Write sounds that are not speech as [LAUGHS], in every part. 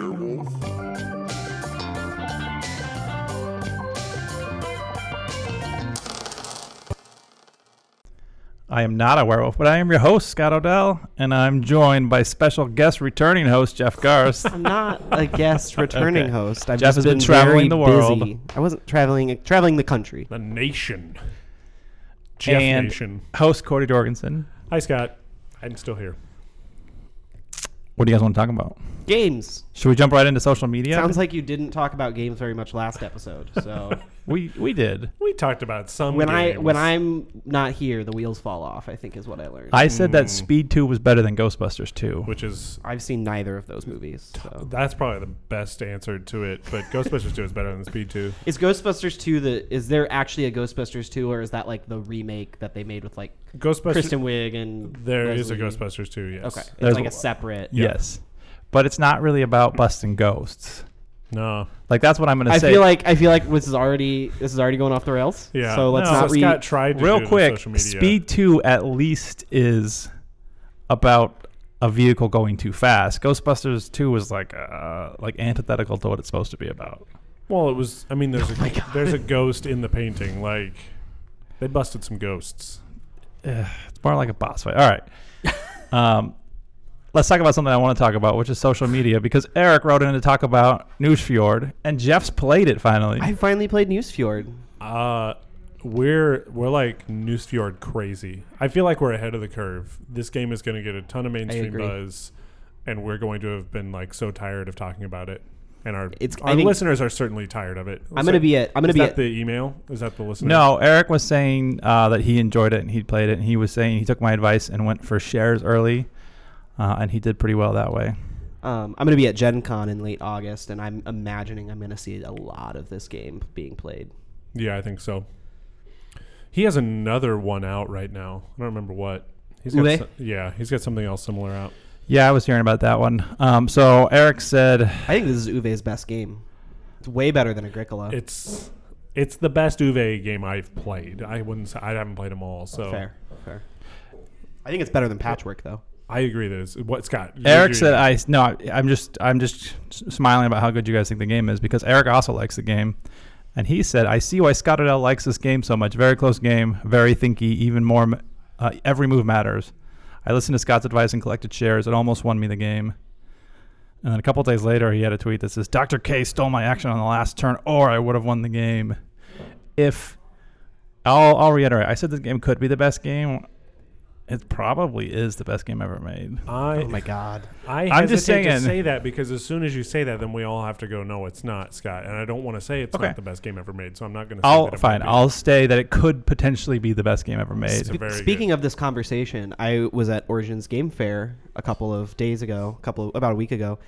you a werewolf? I am not a werewolf, but I am your host, Scott Odell, and I'm joined by special guest returning host, Jeff Garst. I'm not a guest returning Okay. host. I've Jeff just has been been traveling very the world. busy. I wasn't traveling traveling the country. The nation. Jeff and Nation. host, Cody Jorgensen. Hi, Scott. I'm still here. What do you guys want to talk about? Games. Should we jump right into social media? Sounds like you didn't talk about games very much last episode. So [LAUGHS] we we did. We talked about some when I when I'm not here, the wheels fall off. I think is what I learned. I said that Mm. Speed 2 was better than Ghostbusters 2. which is I've seen neither of those movies. So. that's probably the best answer to it. But Ghostbusters 2 is better than Speed 2. Is Ghostbusters 2 the is there actually a Ghostbusters 2 or is that like the remake that they made with like Ghostbusters. Kristen Wiig and there is a Ghostbusters 2. Yes. Okay. It's There's like a- a separate Yes. But it's not really about busting ghosts. No. Like that's what I'm going to I say. feel like I feel like this is already this is already going off the rails. Yeah. So let's No. not so re- Scott tried to real do it on quick, social media. Speed 2 at least is about a vehicle going too fast. Ghostbusters 2 was like uh, like antithetical to what it's supposed to be about. Well, it was. I mean, there's Oh a there's a ghost in the painting. Like they busted some ghosts. Ugh, it's more like a boss fight. All right. [LAUGHS] um, let's talk about something I want to talk about, which is social media, because Eric wrote in to talk about Nusfjord, and Jeff's played it finally. I finally played Nusfjord. Uh, we're we're like Nusfjord crazy. I feel like we're ahead of the curve. This game is going to get a ton of mainstream buzz, and we're going to have been like so tired of talking about it. And our It's- I our listeners are certainly tired of it. I'm gonna be at I'm gonna be that at the email? Is that the listener? no, Eric was saying uh, that he enjoyed it and he played it, and he was saying he took my advice and went for shares early, uh, and he did pretty well that way. um, I'm gonna be at Gen Con in late August, and I'm imagining I'm gonna see a lot of this game being played. Yeah, I think so. He has another one out right now. I don't remember what. He's got Uwe? so- yeah, he's got something else similar out. Yeah, I was hearing about that one. Um, so Eric said, I think this is Uwe's best game. It's way better than Agricola. It's it's the best Uwe game I've played. I wouldn't. Say, I haven't played them all, so fair, fair. I think it's better than Patchwork though. I agree that it's what Scott. Eric said, "I no, I'm just I'm just smiling about how good you guys think the game is because Eric also likes the game, and he said I see why Scott Odell likes this game so much. Very close game, very thinky, even more. Uh, every move matters. I listened to Scott's advice and collected shares. It almost won me the game. And then a couple days later, he had a tweet that says, "Dr. K stole my action on the last turn, or I would have won the game." If I'll, I'll reiterate, I said this game could be the best game. It probably is the best game ever made. I Oh my god. I I'm just hesitate to saying- say that because as soon as you say that, then we all have to go, no, it's not, Scott. And I don't want to say it's Okay. not the best game ever made, so I'm not going to. say I'll that fine. I'll stay that it could potentially be the best game ever made. It's Speaking good. of this conversation, I was at Origins Game Fair a couple of days ago, a couple of, about a week ago,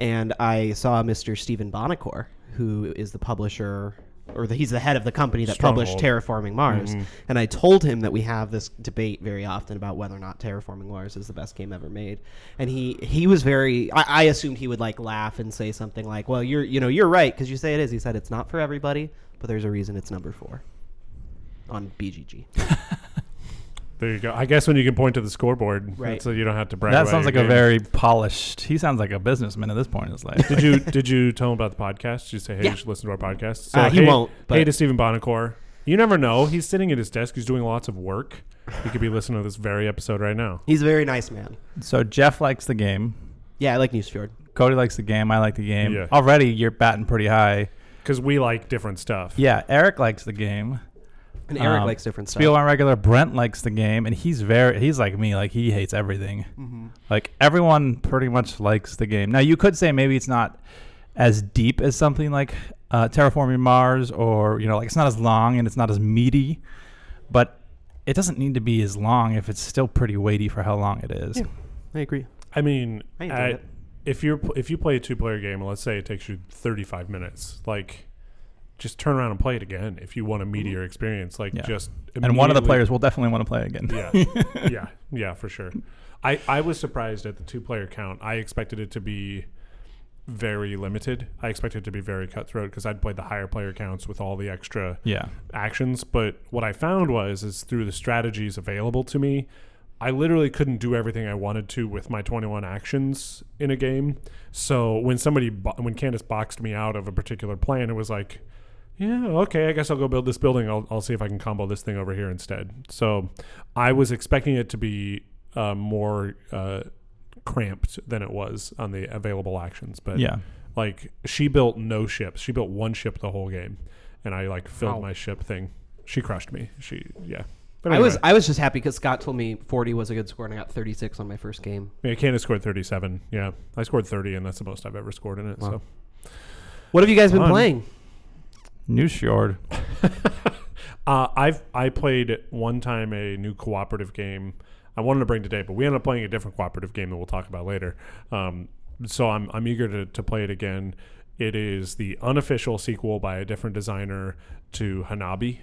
and I saw Mr. Stephen Buonocore, who is the publisher or the, he's the head of the company that published Terraforming Mars. Mhm. And I told him that we have this debate very often about whether or not Terraforming Mars is the best game ever made. And he he was very I, I assumed he would like laugh and say something like, "Well, you're you know you're right because you say it is." He said it's not for everybody, but there's a reason it's number four on BGG. [LAUGHS] There you go. I guess when you can point to the scoreboard, [LAUGHS] Right. so you don't have to brag. that about sounds your like a very polished. He sounds like a businessman at this point in his life. Did you [LAUGHS] did you tell him about the podcast? Did you say, hey, Yeah. you should listen to our podcast? So, Uh, he hey, won't, but- hey to Stephen Buonocore. You never know. He's sitting at his desk. He's doing lots of work. He could be listening to this very episode right now. He's a very nice man. so Jeff likes the game. Yeah, I like Nusfjord. Cody likes the game. I like the game. Yeah. Already, you're batting pretty high. Because we like different stuff. Yeah, Eric likes the game. And Eric Um, likes different Spiel stuff. on regular. Brent likes the game, and he's very. He's like me. Like he hates everything. Mm-hmm. Like everyone pretty much likes the game. Now you could say maybe it's not as deep as something like uh, Terraforming Mars, or you know, like it's not as long and it's not as meaty, but it doesn't need to be as long if it's still pretty weighty for how long it is. Yeah. I agree. I mean, I enjoyed at- it. if you're pl- if you play a two player game, let's say it takes you 35 minutes, like just turn around and play it again if you want a mm-hmm. meteor experience. Like Yeah. just And one of the players will definitely want to play again. yeah, [LAUGHS] yeah, yeah, for sure. I I was surprised at the two player count. I expected it to be very limited. I expected it to be very cutthroat because I'd played the higher player counts with all the extra yeah. actions. But what I found was is through the strategies available to me, I literally couldn't do everything I wanted to with my 21 actions in a game. So when somebody, bo- when Candace boxed me out of a particular plan, it was like, yeah, okay, I guess I'll go build this building. I'll, I'll see if I can combo this thing over here instead. So I was expecting it to be uh, more uh, cramped than it was on the available actions. But Yeah. like she built no ships. She built one ship the whole game, and I like filled Wow. my ship thing. She crushed me. She yeah. But I was I was just happy because Scott told me 40 was a good score, and I got 36 on my first game. yeah, Candace scored 37. Yeah, I scored 30, and that's the most I've ever scored in it. Wow. So What have you guys been Fun. playing? Nusfjord. [LAUGHS] uh, I've I played one time a new cooperative game. I wanted to bring today, but we ended up playing a different cooperative game that we'll talk about later. Um, so I'm I'm eager to, to play it again. It is the unofficial sequel by a different designer to Hanabi.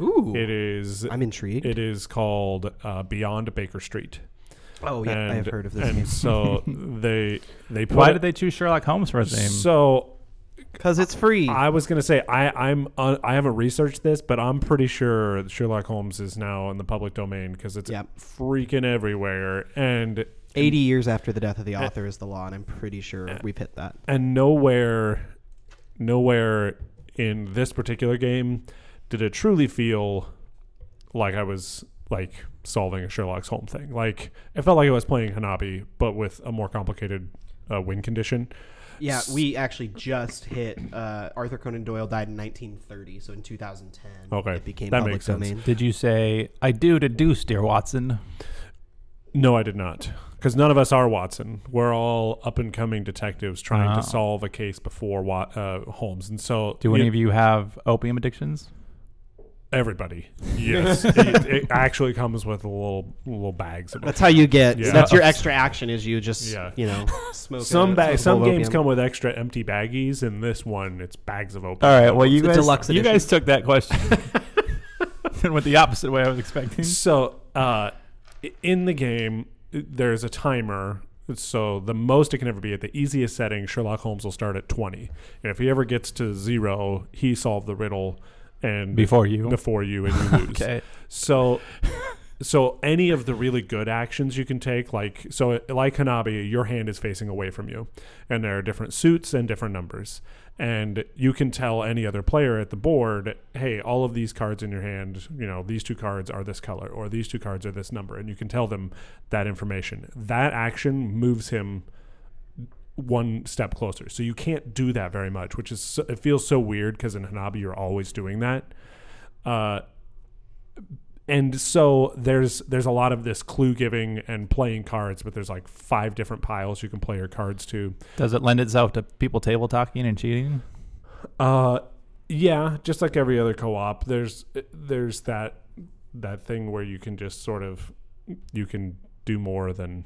Ooh, It is I'm intrigued. it is called uh, Beyond Baker Street. oh yeah, I have heard of this and game. so [LAUGHS] they they put Why it- did they choose Sherlock Holmes for his name? So Because it's free. I was gonna say I I'm uh, I haven't researched this, but I'm pretty sure Sherlock Holmes is now in the public domain because it's Yep. freaking everywhere, and 80 years after the death of the author is the law, and I'm pretty sure we've hit that. and nowhere nowhere in this particular game did it truly feel like I was like solving a Sherlock Holmes thing. Like it felt like I was playing Hanabi, but with a more complicated uh, win condition. Yeah, we actually just hit. Uh, Arthur Conan Doyle died in 1930, so in 2010, Okay, it became that public makes sense. domain. Did you say I do to deuce, dear Watson? No, I did not. Because none of us are Watson. We're all up and coming detectives trying Oh. to solve a case before Wa- uh, Holmes. And so, Do any you- of you have opium addictions? Everybody, yes, [LAUGHS] it, it actually comes with little little bags. Of That's how you get. Yeah. That's your extra action. Is you just Yeah. you know [LAUGHS] smoke. some a, ba- smoke a some bowl games opium. come with extra empty baggies, and this one it's bags of open. All right. Well, you It's a guys, deluxe you edition. guys took that question and [LAUGHS] went the opposite way I was expecting. So, uh, i- in the game, there's a timer. So the most it can ever be at the easiest setting, Sherlock Holmes will start at 20. And if he ever gets to zero, he solved the riddle and Before you. before you and you [LAUGHS] lose. Okay. So, so any of the really good actions you can take, like so, like Hanabi, your hand is facing away from you, and there are different suits and different numbers, and you can tell any other player at the board, hey, all of these cards in your hand, you know, these two cards are this color, or these two cards are this number, and you can tell them that information. That action moves him one step closer. So you can't do that very much, which is so, it feels so weird because in Hanabi you're always doing that. Uh, and so there's there's a lot of this clue giving and playing cards, but there's like five different piles you can play your cards to. Does it lend itself to people table talking and cheating? Uh, yeah, just like every other co-op, there's there's that that thing where you can just sort of you can do more than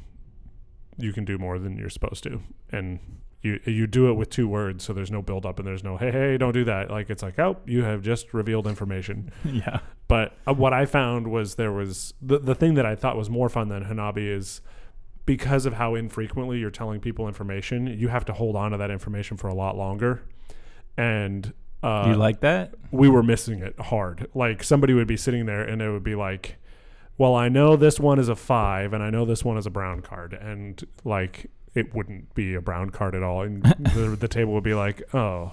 you can do more than you're supposed to, and you you do it with two words, so there's no build up and there's no hey hey don't do that. Like it's like oh you have just revealed information. [LAUGHS] yeah. But uh, what I found was there was the the thing that I thought was more fun than Hanabi is because of how infrequently you're telling people information, you have to hold on to that information for a lot longer. And uh, you like that? we were missing it hard. Like somebody would be sitting there and it would be like, "Well, I know this one is a five, and I know this one is a brown card," and like it wouldn't be a brown card at all, and [LAUGHS] the, the table would be like, "Oh,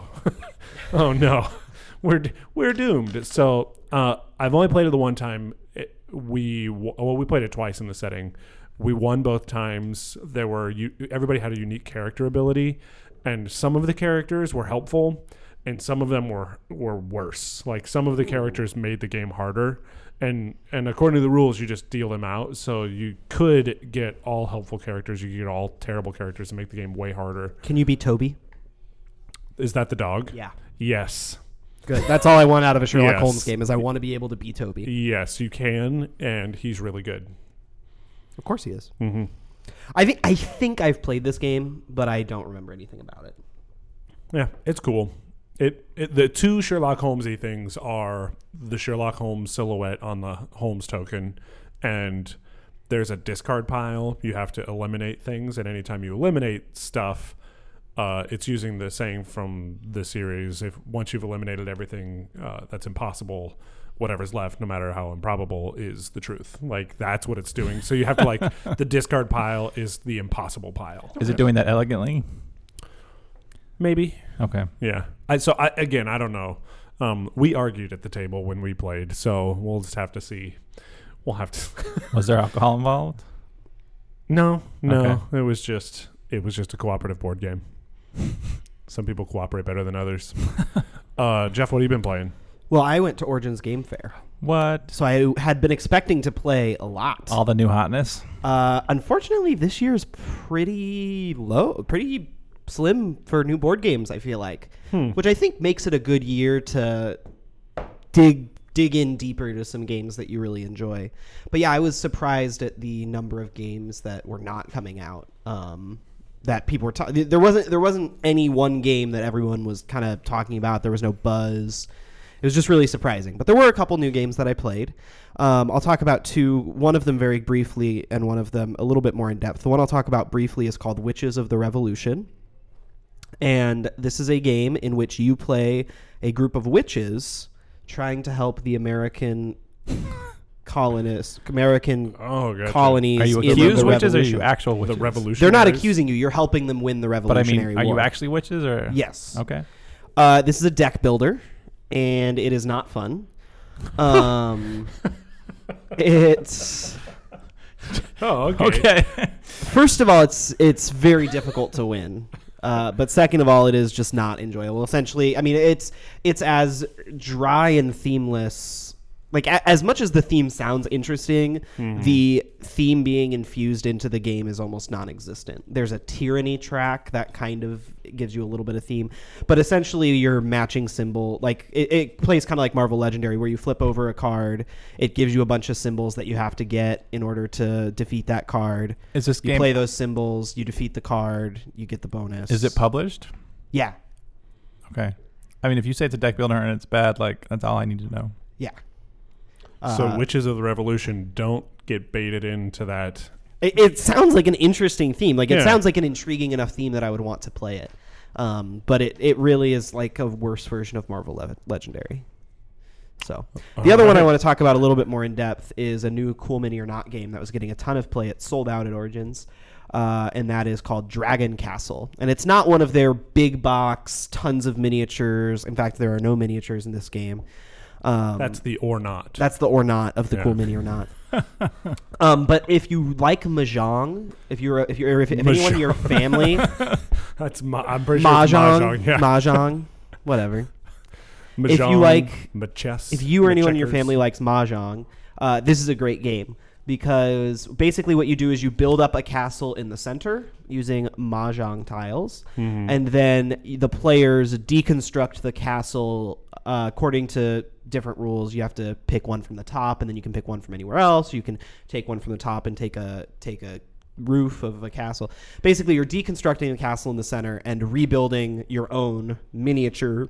[LAUGHS] oh no, [LAUGHS] we're we're doomed." So uh, I've only played it the one time. It, we well, we played it twice in the setting. We won both times. There were you, everybody had a unique character ability, and some of the characters were helpful, and some of them were were worse. Like some of the characters made the game harder, and and according to the rules, you just deal them out. So you could get all helpful characters, you could get all terrible characters, and make the game way harder. Can you be Toby? Is that the dog? Yeah. Yes. Good. That's all I want out of a Sherlock Yes. Holmes game is I want to be able to be Toby. Yes, you can, and he's really good. Of course he is. hmm I think I think I've played this game, but I don't remember anything about it. Yeah, it's cool. It, it the two Sherlock Holmesy things are the Sherlock Holmes silhouette on the Holmes token, and there's a discard pile. You have to eliminate things, and anytime you eliminate stuff, uh, it's using the saying from the series: if once you've eliminated everything uh, that's impossible, whatever's left, no matter how improbable, is the truth. Like that's what it's doing. So you have to like [LAUGHS] the discard pile is the impossible pile. Is it doing that elegantly? Maybe. Okay. Yeah. I, so I, again, I don't know. Um, we argued at the table when we played, so we'll just have to see. We'll have to. [LAUGHS] Was there alcohol involved? no, no, Okay. it was just it was just a cooperative board game. Some people cooperate better than others. [LAUGHS] uh, Jeff, what have you been playing? Well, I went to Origins Game Fair, What? so I had been expecting to play a lot. All the new hotness? Uh, unfortunately, this year is pretty low, pretty slim for new board games. I feel like, Hmm. which I think makes it a good year to dig dig in deeper to some games that you really enjoy. But yeah, I was surprised at the number of games that were not coming out. Um, that people were talking. There wasn't there wasn't any one game that everyone was kind of talking about. There was no buzz. It was just really surprising. But there were a couple new games that I played. Um, I'll talk about two. One of them very briefly, and one of them a little bit more in depth. The one I'll talk about briefly is called Witches of the Revolution. And this is a game in which you play a group of witches trying to help the American colonists, American Oh, gotcha. colonies. Are you accused witches or are you revolution. actual The witches? revolution. They're not accusing you. You're helping them win the But I Revolutionary mean, are War. you actually witches or? Yes. Okay. Uh, this is a deck builder, and it is not fun. Um, [LAUGHS] it's Oh, okay. Okay. first of all, it's it's very difficult to win. Uh, but second of all, it is just not enjoyable. Essentially, I mean, it's it's as dry and themeless. Like a, as much as the theme sounds interesting, mm-hmm. the theme being infused into the game is almost non-existent. There's a tyranny track that kind of gives you a little bit of theme, but essentially your matching symbol, like it, it plays kind of like Marvel Legendary, where you flip over a card, it gives you a bunch of symbols that you have to get in order to defeat that card. Is this game You play those symbols, you defeat the card, you get the bonus. Is it published? Yeah, Okay. I mean, if you say it's a deck builder and it's bad, like that's all I need to know. yeah. So Uh, witches of the revolution don't get baited into that. It, it sounds like an interesting theme. Like it Yeah. sounds like an intriguing enough theme that I would want to play it. Um, but it, it really is like a worse version of Marvel Le- Legendary. So the other one I want to talk about a little bit more in depth is a new Cool Mini or Not game that was getting a ton of play. It sold out at Origins, uh, and that is called Dragon Castle. And it's not one of their big box, tons of miniatures. In fact, there are no miniatures in this game. Um, That's the or not. that's the or not of the Yeah. cool mini or not. [LAUGHS] um, but if you like mahjong, if you're if you're if, if anyone in your family [LAUGHS] That's ma- I'm pretty sure it's mahjong, mahjong. Yeah. mahjong, whatever. [LAUGHS] if you like- machess, If you or anyone in your family likes mahjong, uh, this is a great game because basically what you do is you build up a castle in the center using mahjong tiles, Mm-hmm. and then the players deconstruct the castle uh, according to different rules. You have to pick one from the top, and then you can pick one from anywhere else. You can take one from the top and take a take a roof of a castle. Basically, you're deconstructing the castle in the center and rebuilding your own miniature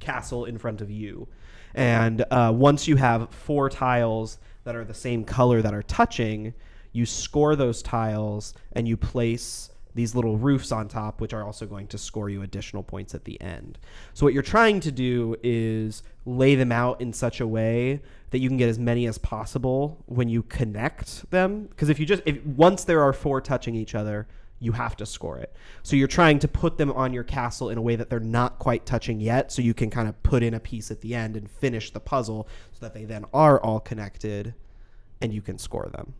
castle in front of you. And uh, once you have four tiles that are the same color that are touching, you score those tiles and you place these little roofs on top, which are also going to score you additional points at the end. So, what you're trying to do is lay them out in such a way that you can get as many as possible when you connect them. Because if you just, if once there are four touching each other, you have to score it. So you're trying to put them on your castle in a way that they're not quite touching yet, so you can kind of put in a piece at the end and finish the puzzle so that they then are all connected and you can score them.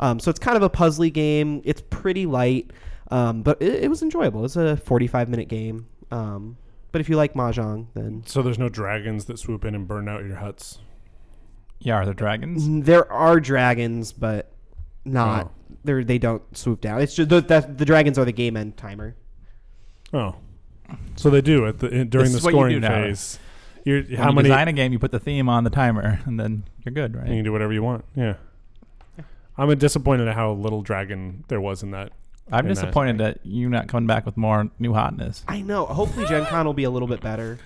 Um, so it's kind of a puzzly game. It's pretty light, um, but it, it was enjoyable. It's a 45 minute game. Um, but if you like mahjong, then So there's no dragons that swoop in and burn out your huts. Yeah, are there dragons? There are dragons, but not. Oh. They're, they don't swoop down. It's just the, the, the dragons are the game end timer. Oh, so they do at the in, during This the is what you scoring do now. phase. You're, When how you many? design a game, you put the theme on the timer, and then you're good, right? You can do whatever you want. Yeah. I'm disappointed at how little dragon there was in that. I'm in that. disappointed that you're not coming back with more new hotness. I know. Hopefully, Gen Con will be a little bit better.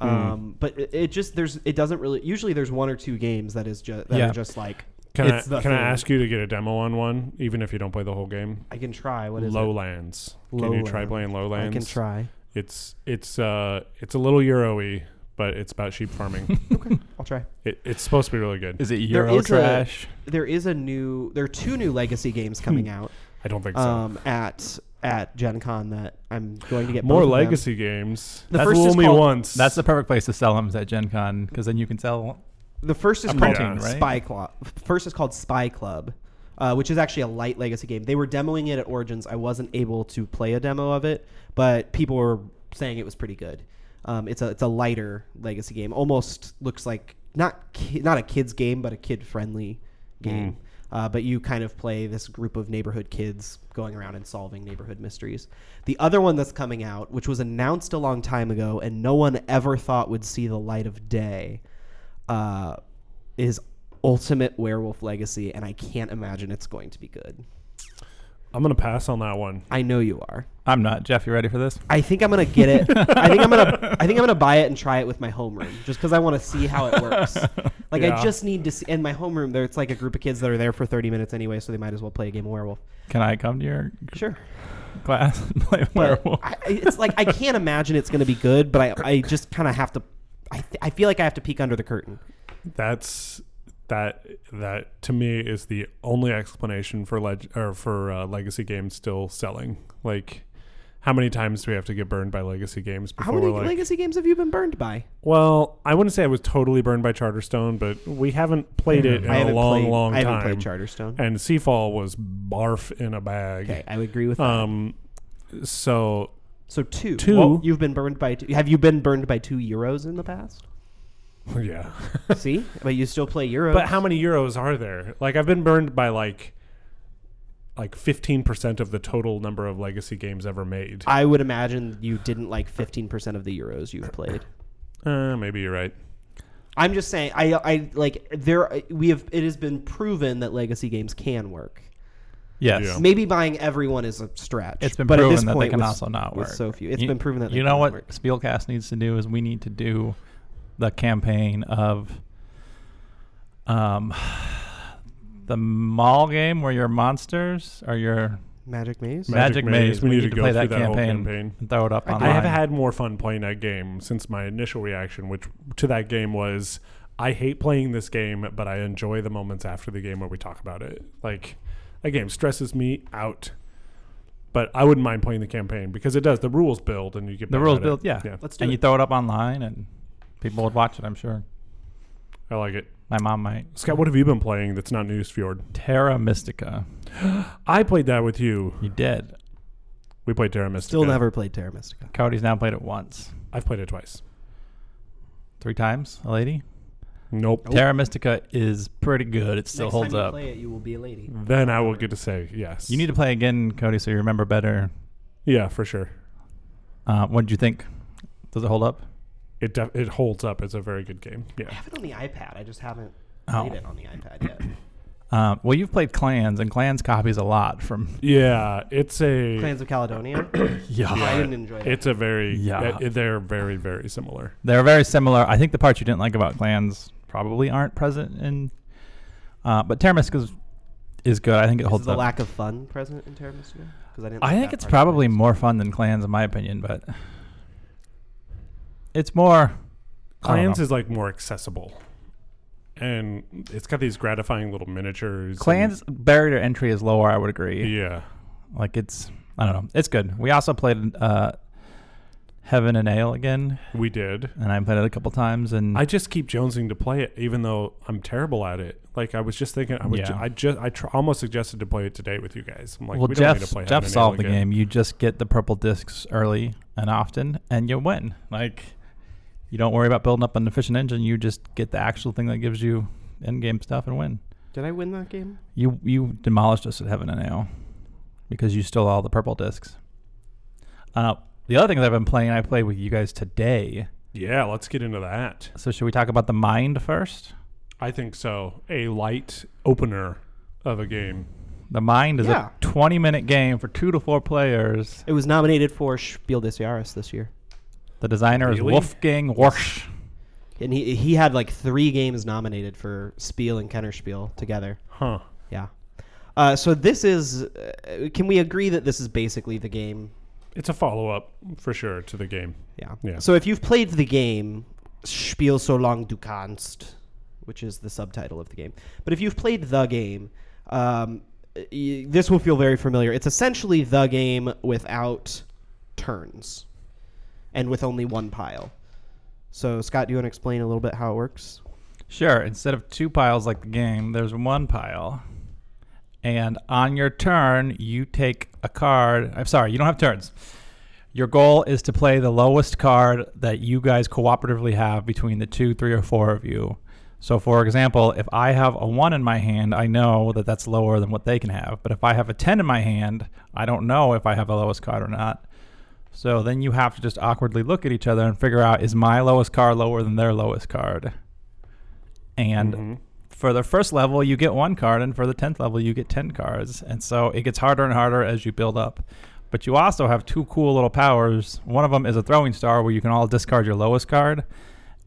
Hmm. Um, but it, it just there's it doesn't really. Usually, there's one or two games that is just that Yeah. are just like Can I It's the can I thing. ask you to get a demo on one, even if you don't play the whole game? I can try. What is it? Lowlands. Can you try Lowlands. playing Lowlands? I can try. It's it's uh it's a little Euro-y, but it's about sheep farming. [LAUGHS] Okay, I'll try. it, it's supposed to be really good. Is it There Euro is a- trash? There is a new. There are two new legacy games coming out I don't think so. um, at at Gen Con that I'm going to get More both of them. legacy games. The That's first is fool me called- once. That's the perfect place to sell them is at Gen Con because then you can sell. The first is A called protein, right? Spy Club. First is called Spy Club, uh, which is actually a light legacy game. They were demoing it at Origins. I wasn't able to play a demo of it, but people were saying it was pretty good. Um, it's a it's a lighter legacy game. Almost looks like not ki- not a kids game, but a kid friendly game. Uh, but you kind of play this group of neighborhood kids going around and solving neighborhood mysteries. The other one that's coming out, which was announced a long time ago and no one ever thought would see the light of day, uh, is Ultimate Werewolf Legacy, and I can't imagine it's going to be good. I'm gonna pass on that one. I know you are. I'm not. Jeff, you ready for this? I think I'm gonna get it. [LAUGHS] I think I'm gonna. I think I'm gonna buy it and try it with my homeroom, just because I want to see how it works. [LAUGHS] Like Yeah. I just need to see. In my homeroom, there it's like a group of kids that are there for 30 minutes anyway, so they might as well play a game of werewolf. Can I come to your Sure. class and play But werewolf? I, I- it's like I can't imagine it's gonna be good, but I, I just kind of have to. I, th- I feel like I have to peek under the curtain. That's that that to me is the only explanation for leg or for uh, legacy games still selling. Like, how many times do we have to get burned by legacy games How many like? legacy games have you been burned by? well, I wouldn't say I was totally burned by Charterstone, but we haven't played it in I a long, played. long I time. haven't played Charterstone. and Seafall was barf in a bag. Okay, I would agree with that. Um, so so two. two. Well, you've been burned by. Two. Have you been burned by two euros in the past? [LAUGHS] yeah. [LAUGHS] See, but you still play euros. But how many euros are there? Like I've been burned by like like 15% of the total number of legacy games ever made. I would imagine you didn't like 15% of the euros you've played. [CLEARS THROAT] Uh, maybe you're right. I'm just saying I I like there we have it has been proven that legacy games can work. yes. Yeah. Maybe buying everyone is a stretch. It's been but at proven this that they point can with- also not with work. so few. It's You- been proven that they you know can what work. Spielcast needs to do is we need to do the campaign of um the mall game where your monsters are your Magic Maze. Ma- magic, maze. We need to to go play through that that whole campaign, campaign. and throw it up I online. I have had more fun playing that game since my initial reaction, which to that game was, I hate playing this game, but I enjoy the moments after the game where we talk about it. Like, that game stresses me out. But I wouldn't mind playing the campaign because it does. The rules build and you get the better rules at it. built, yeah. Yeah, Let's do and it. you throw it up online, and people would watch it. I'm sure. I like it. My mom might. Scott, what have you been playing that's not Nusfjord? Terra Mystica. I played that with you. You did. We played Terra Mystica. Still never played Terra Mystica. Cody's now played it once, I've played it twice. three times. A lady. Nope. Terra Mystica is pretty good. It still Next holds time you up. play it, you will be a lady. Then I will get to say yes. You need to play again, Cody, so you remember better. Yeah, for sure. Uh, what did you think? Does it hold up? It def- it holds up. It's a very good game. Yeah, I have it on the iPad. I just haven't Oh. played it on the iPad yet. [CLEARS THROAT] Um, well, you've played Clans, and Clans copies a lot from. Yeah, it's a Clans of Caledonia. [COUGHS] Yeah. I didn't enjoy that. it's a very Yeah. yeah. they're very very similar. They're very similar. I think the parts you didn't like about Clans probably aren't present in. Uh, but Terra Mystica is, is good. I think it Is holds up. Is the up. lack of fun present in Terra Mystica? Because I didn't. I like think that it's part. probably more fun than Clans, in my opinion, but it's more. Clans is like more accessible, and it's got these gratifying little miniatures. Clans barrier to entry is lower. I would and- agree. yeah, Like it's, I don't know, it's good. We also played uh, Heaven and Ale again, we did. and I played it a couple times, and I just keep jonesing to play it, even though I'm terrible at it. Like I was just thinking, I was, Yeah. ju- I just, I tr- almost suggested to play it today with you guys. I'm like, well, we don't need Jeff to play Jeff Heaven and solved the again. game. You just get the purple discs early and often, and you win. Like you don't worry about building up an efficient engine. You just get the actual thing that gives you end game stuff and win. Did I win that game? You you demolished us at Heaven and Ale because you stole all the purple discs. Uh, the other thing that I've been playing, I played with you guys today. Yeah, let's get into that. So should we talk about the mind first? I think so. A light opener of a game. The mind is Yeah. a 20 minute game for two to four players. It was nominated for Spiel des Jahres this year, The designer is Wolfgang Warsch. and he he had like three games nominated for Spiel and Kennerspiel together. Huh. Yeah. Uh, so this is. Uh, can we agree that this is basically the game? It's a follow up for sure to the game. Yeah. Yeah. So if you've played the game, Spiel so lang du kannst, which is the subtitle of the game. But if you've played the game, um, y- this will feel very familiar. It's essentially the game without turns and with only one pile. So, Scott, do you want to explain a little bit how it works? Sure. Instead of two piles like the game, there's one pile. And on your turn, you take a card. I'm sorry, you don't have turns. Your goal is to play the lowest card that you guys cooperatively have between the two, three, or four of you. So, for example, if I have a one in my hand, I know that that's lower than what they can have. But if I have a 10 in my hand, I don't know if I have the lowest card or not. So then you have to just awkwardly look at each other and figure out is my lowest card lower than their lowest card? And Mhm. for the first level, you get one card, and for the 10th level, you get 10 cards. And so it gets harder and harder as you build up. But you also have two cool little powers. One of them is a throwing star where you can all discard your lowest card.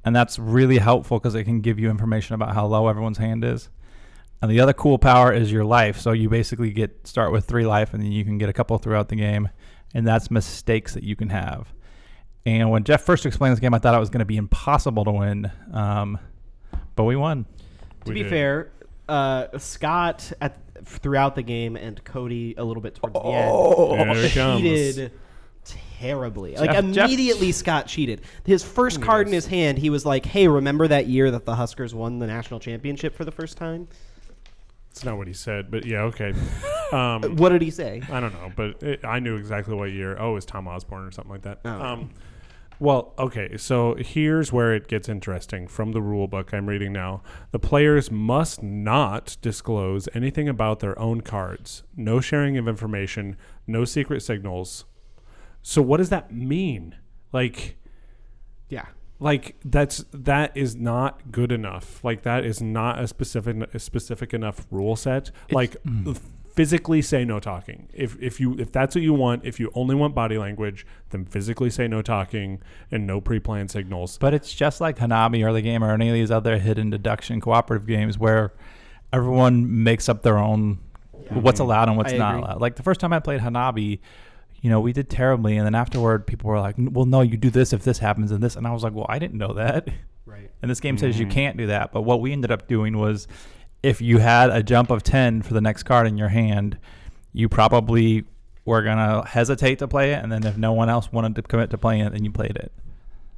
And that's really helpful because it can give you information about how low everyone's hand is. And the other cool power is your life. So you basically get start with three life, and then you can get a couple throughout the game. And that's mistakes that you can have. And when Jeff first explained this game, I thought it was going to be impossible to win. Um, but we won. To We be did. fair, uh, Scott at throughout the game and Cody a little bit towards the Oh, end There cheated terribly. Like Jeff- Jeff- immediately, Scott cheated. His first card in his hand, he was like, "Hey, remember that year that the Huskers won the national championship for the first time?" It's not what he said, but yeah, okay. [LAUGHS] Um, What did he say? I don't know, but it, I knew exactly what year. Oh, it was Tom Osborne or something like that. Oh. Um, well, okay, so here's where it gets interesting from the rule book I'm reading now. The players must not disclose anything about their own cards, no sharing of information, no secret signals. So, what does that mean? Like. Like that's that is not good enough. Like that is not a specific a specific enough rule set. Like mm. physically say no talking. If if you if that's what you want if you only want body language then physically say no talking and no pre-planned signals. But it's just like Hanabi or the game or any of these other hidden deduction cooperative games where everyone makes up their own what's mm-hmm. allowed and what's I not agree. allowed. Like the first time I played Hanabi, you know, we did terribly, and then afterward, people were like, "Well, no, you do this if this happens and this," and I was like, "Well, I didn't know that." Right. And this game says you Mhm. can't do that. But what we ended up doing was, if you had a jump of ten for the next card in your hand, you probably were gonna hesitate to play it, and then if no one else wanted to commit to playing it, then you played it,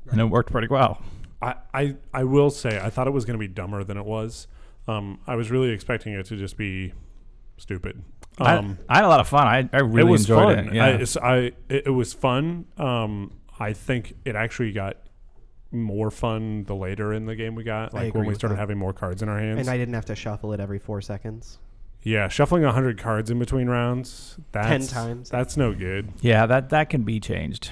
and it worked pretty well. I, I I will say I thought it was going to be dumber than it was um I was really expecting it to just be stupid um I, I had a lot of fun. I, I really it was enjoyed fun. it. Yeah. I, I it, it was fun. Um, I think it actually got more fun the later in the game we got, like when we started that. having more cards in our hands. And I didn't have to shuffle it every four seconds. yeah, shuffling hundred cards in between rounds. That's, times. That's no good. yeah, that that can be changed,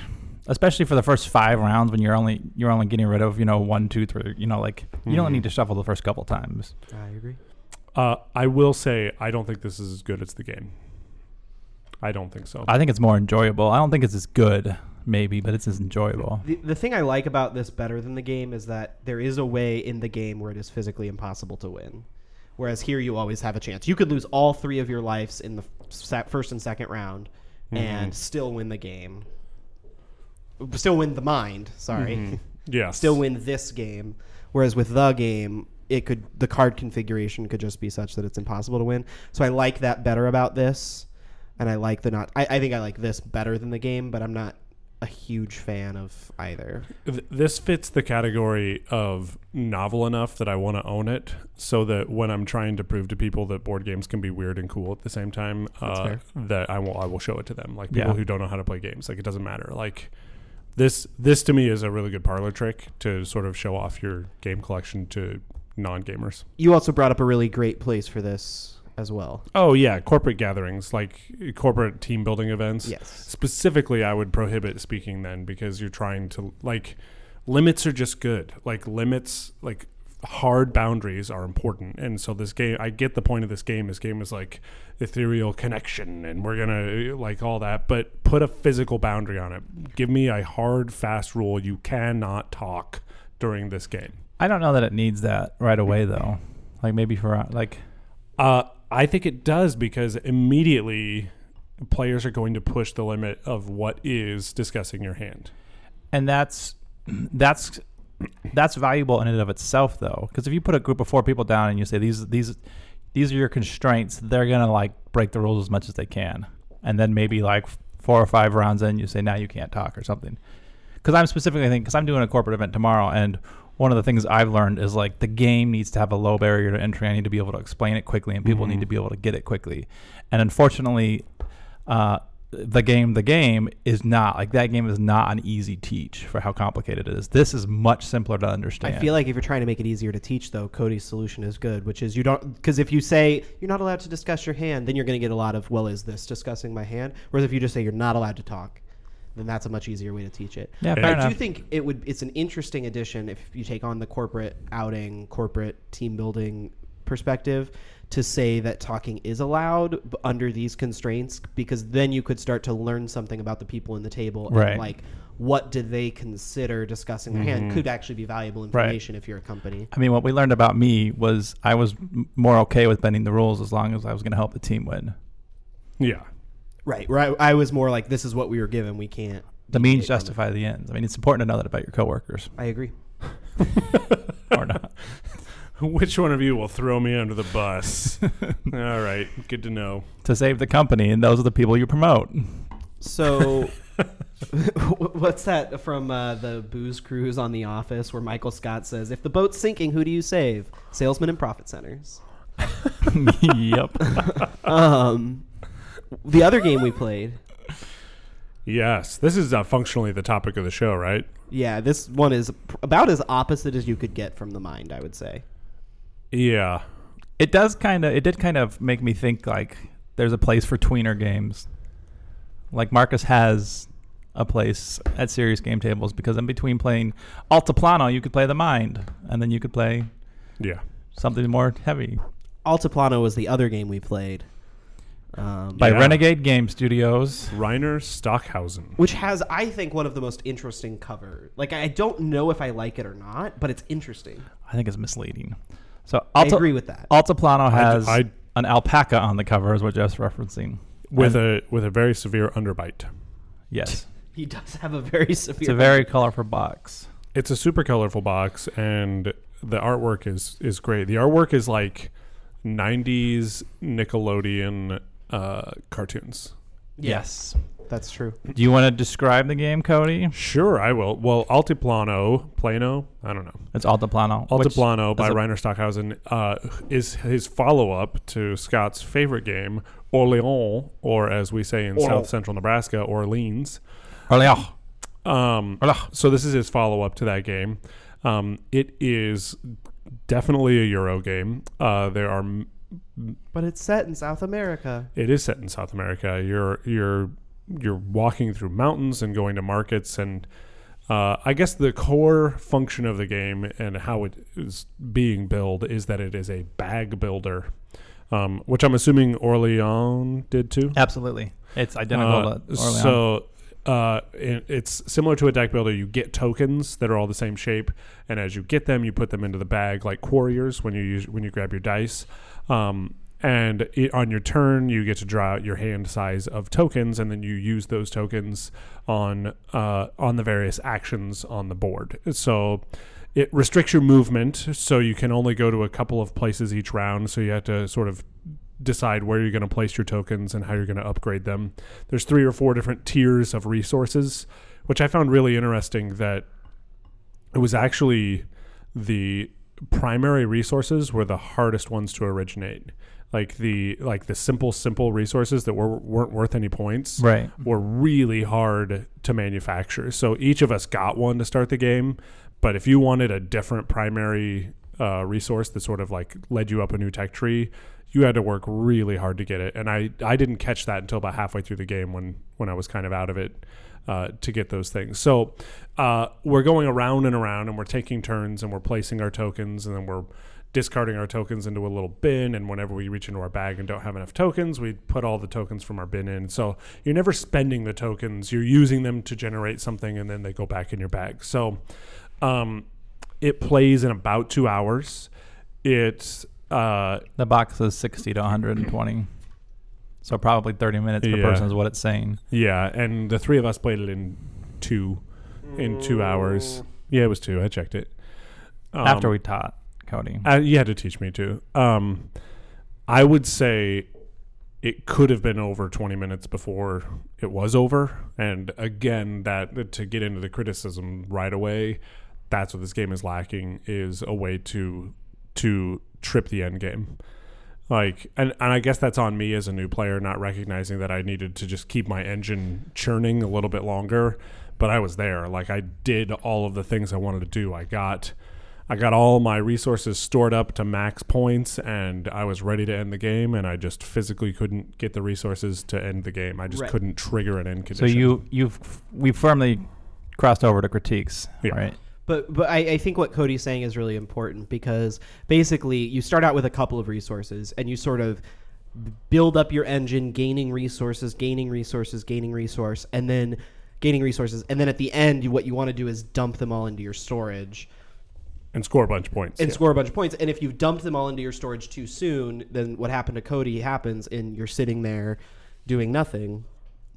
especially for the first five rounds when you're only you're only getting rid of you know one, two, three. You know, like you don't Mhm. need to shuffle the first couple times. I agree. Uh, I will say I don't think this is as good as the game. I don't think so. I think it's more enjoyable. I don't think it's as good, maybe, but it's as enjoyable. The, the thing I like about this better than the game is that there is a way in the game where it is physically impossible to win. Whereas here you always have a chance. You could lose all three of your lives in the f- first and second round and still win the game. Still win the mind, sorry. [LAUGHS] yeah, still win this game. Whereas with the game, it could the card configuration could just be such that it's impossible to win. So I like that better about this, and I like the not. I, I think I like this better than the game, but I'm not a huge fan of either. This fits the category of novel enough that I want to own it, so that when I'm trying to prove to people that board games can be weird and cool at the same time, uh, that I will I will show it to them. Like people Yeah. who don't know how to play games, like it doesn't matter. Like this this to me is a really good parlor trick to sort of show off your game collection to non gamers. You also brought up a really great place for this as well. Oh yeah, corporate gatherings like corporate team building events. Yes. Specifically, I would prohibit speaking then because you're trying to like limits are just good. Like limits, like hard boundaries are important. And so this game, I get the point of this game. This game is like ethereal connection, and we're gonna like all that, but put a physical boundary on it. Give me a hard, fast rule. You cannot talk during this game. I don't know that it needs that right away though. Like maybe for like Uh, I think it does because immediately players are going to push the limit of what is discussing your hand. and that's that's that's valuable in and of itself, though, because if you put a group of four people down and you say these these these are your constraints, they're gonna like break the rules as much as they can, and then maybe like four or five rounds in, you say now you can't talk or something. Because I'm specifically thinking because I'm doing a corporate event tomorrow, and one of the things I've learned is like the game needs to have a low barrier to entry. I need to be able to explain it quickly, and people need to be able to get it quickly. And unfortunately, uh, the game, the game is not like that. Game is not an easy teach for how complicated it is. This is much simpler to understand. I feel like if you're trying to make it easier to teach, though, Cody's solution is good, which is you don't because if you say you're not allowed to discuss your hand, then you're going to get a lot of well, is this discussing my hand? Whereas if you just say you're not allowed to talk, then that's a much easier way to teach it. Yeah, But fair I do think it would. It's an interesting addition if you take on the corporate outing, corporate team building perspective to say that talking is allowed under these constraints because then you could start to learn something about the people in the table Right. and like what do they consider discussing their hand mm-hmm. could actually be valuable information if you're a company. I mean, what we learned about me was I was m- more okay with bending the rules as long as I was going to help the team win. Yeah. Right. Right. I was more like this is what we were given. We can't. The means deviate from it. justify the ends. I mean, it's important to know that about your coworkers I agree. [LAUGHS] or not. [LAUGHS] Which one of you will throw me under the bus? [LAUGHS] All right, good to know. to save the company, and those are the people you promote. So, what's that from uh, the booze cruise on The Office where Michael Scott says, "If the boat's sinking, who do you save? Salesmen and profit centers." yep. Um, the other game we played, Yes, this is uh, functionally the topic of the show, right? yeah, this one is pr- about as opposite as you could get from the mind. I would say. Yeah. It does kind of. It did kind of make me think like there's a place for tweener games. Like Marcus has a place at serious game tables because in between playing Altiplano, you could play the mind, and then you could play Yeah. something more heavy Altiplano was the other game we played. Um, by Yeah. Renegade Game Studios. Reiner Stockhausen. which has, I think, one of the most interesting cover. Like, I don't know if I like it or not, but it's interesting. I think it's misleading. So I Alta, agree with that. Altiplano has I- an alpaca on the cover, is what Jeff's referencing. With And- a with a very severe underbite. yes, [LAUGHS] He does have a very severe. it's a very [LAUGHS] colorful box. It's a super colorful box, and the artwork is is great. The artwork is like '90s Nickelodeon uh, cartoons. Yes. That's true. Do you want to describe the game, Cody? Sure, I will. Well, Altiplano, Plano, I don't know. It's Altiplano. Altiplano by Reiner Stockhausen uh, is his follow up to Scott's favorite game, Orleans, or as we say in South Central Nebraska, Orleans. Orleans. Um, Orleans. so this is his follow up to that game. Um, it is definitely a Euro game. Uh, there are m- But it's set in South America. it is set in South America. You're you're you're walking through mountains and going to markets and uh, I guess the core function of the game and how it is being built is that it is a bag builder, um, which I'm assuming Orleans did too. Absolutely. It's identical Uh, to Orleans. so uh, it's similar to a deck builder. You get tokens that are all the same shape, and as you get them, you put them into the bag like Quarriors when you use when you grab your dice. Um, and it, on your turn, you get to draw out your hand size of tokens, and then you use those tokens on uh, on the various actions on the board. So it restricts your movement, so you can only go to a couple of places each round. So you have to sort of decide where you're going to place your tokens and how you're going to upgrade them. There's three or four different tiers of resources, which I found really interesting that it was actually the primary resources were the hardest ones to originate. Like the like the simple simple resources that were weren't worth any points right. were really hard to manufacture. So each of us got one to start the game, but if you wanted a different primary uh, resource that sort of like led you up a new tech tree, you had to work really hard to get it. And I I didn't catch that until about halfway through the game when when I was kind of out of it. Uh, to get those things, so uh, we're going around and around, and we're taking turns, and we're placing our tokens, and then we're discarding our tokens into a little bin. And whenever we reach into our bag and don't have enough tokens we put all the tokens from our bin in. So you're never spending the tokens. You're using them to generate something and then they go back in your bag. So um, it plays in about two hours. It's uh, The box is 60 to 120. So probably 30 minutes per Yeah. person is what it's saying. yeah and the three of us played it in two in two hours Yeah, it was two. I checked it. Um, After we taught Cody. Uh, you had to teach me too. Um, I would say it could have been over 20 minutes before it was over. And again, that to get into the criticism right away, that's what this game is lacking is a way to to trip the end game. Like, and, and I guess that's on me as a new player, not recognizing that I needed to just keep my engine churning a little bit longer. But I was there. Like, I did all of the things I wanted to do. I got I got all my resources stored up to max points, and I was ready to end the game, and I just physically couldn't get the resources to end the game. I just Right. couldn't trigger an end condition. So you you've we firmly crossed over to critiques, Yeah. right? But but I, I think what Cody's saying is really important because basically you start out with a couple of resources and you sort of build up your engine, gaining resources, gaining resources, gaining resource, and then gaining resources, and then at the end, what you want to do is dump them all into your storage and score a bunch of points. and Yeah. score a bunch of points. And if you've dumped them all into your storage too soon, then what happened to Cody happens, and you're sitting there doing nothing.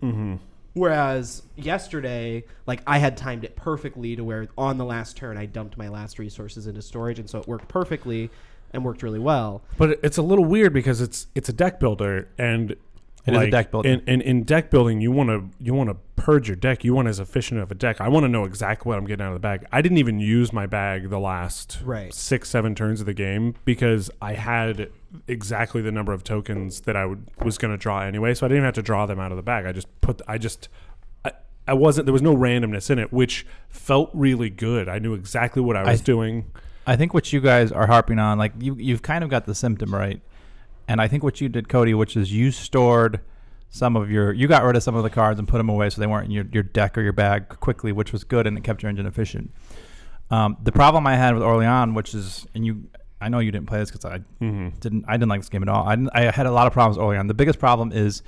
Mm-hmm. Whereas yesterday, like I had timed it perfectly to where on the last turn I dumped my last resources into storage, and so it worked perfectly and worked really well. But it's a little weird because it's it's a deck builder and It is a deck builder. In, in, in deck building, you want to you want to purge your deck. You want as efficient of a deck. I want to know exactly what I'm getting out of the bag. I didn't even use my bag the last Right. six seven turns of the game because I had exactly the number of tokens that I would was going to draw anyway. So I didn't even have to draw them out of the bag. I just put I just. I, I wasn't. There was no randomness in it, which felt really good. I knew exactly what I was I- doing. I think what you guys are harping on, like you, you've kind of got the symptom right, and I think what you did, Cody, which is you stored some of your, you got rid of some of the cards and put them away so they weren't in your, your deck or your bag quickly, which was good and it kept your engine efficient. Um, the problem I had with Orleans, which is, and you, I know you didn't play this because I hmm didn't, I didn't like this game at all. I, I had a lot of problems early on. The biggest problem is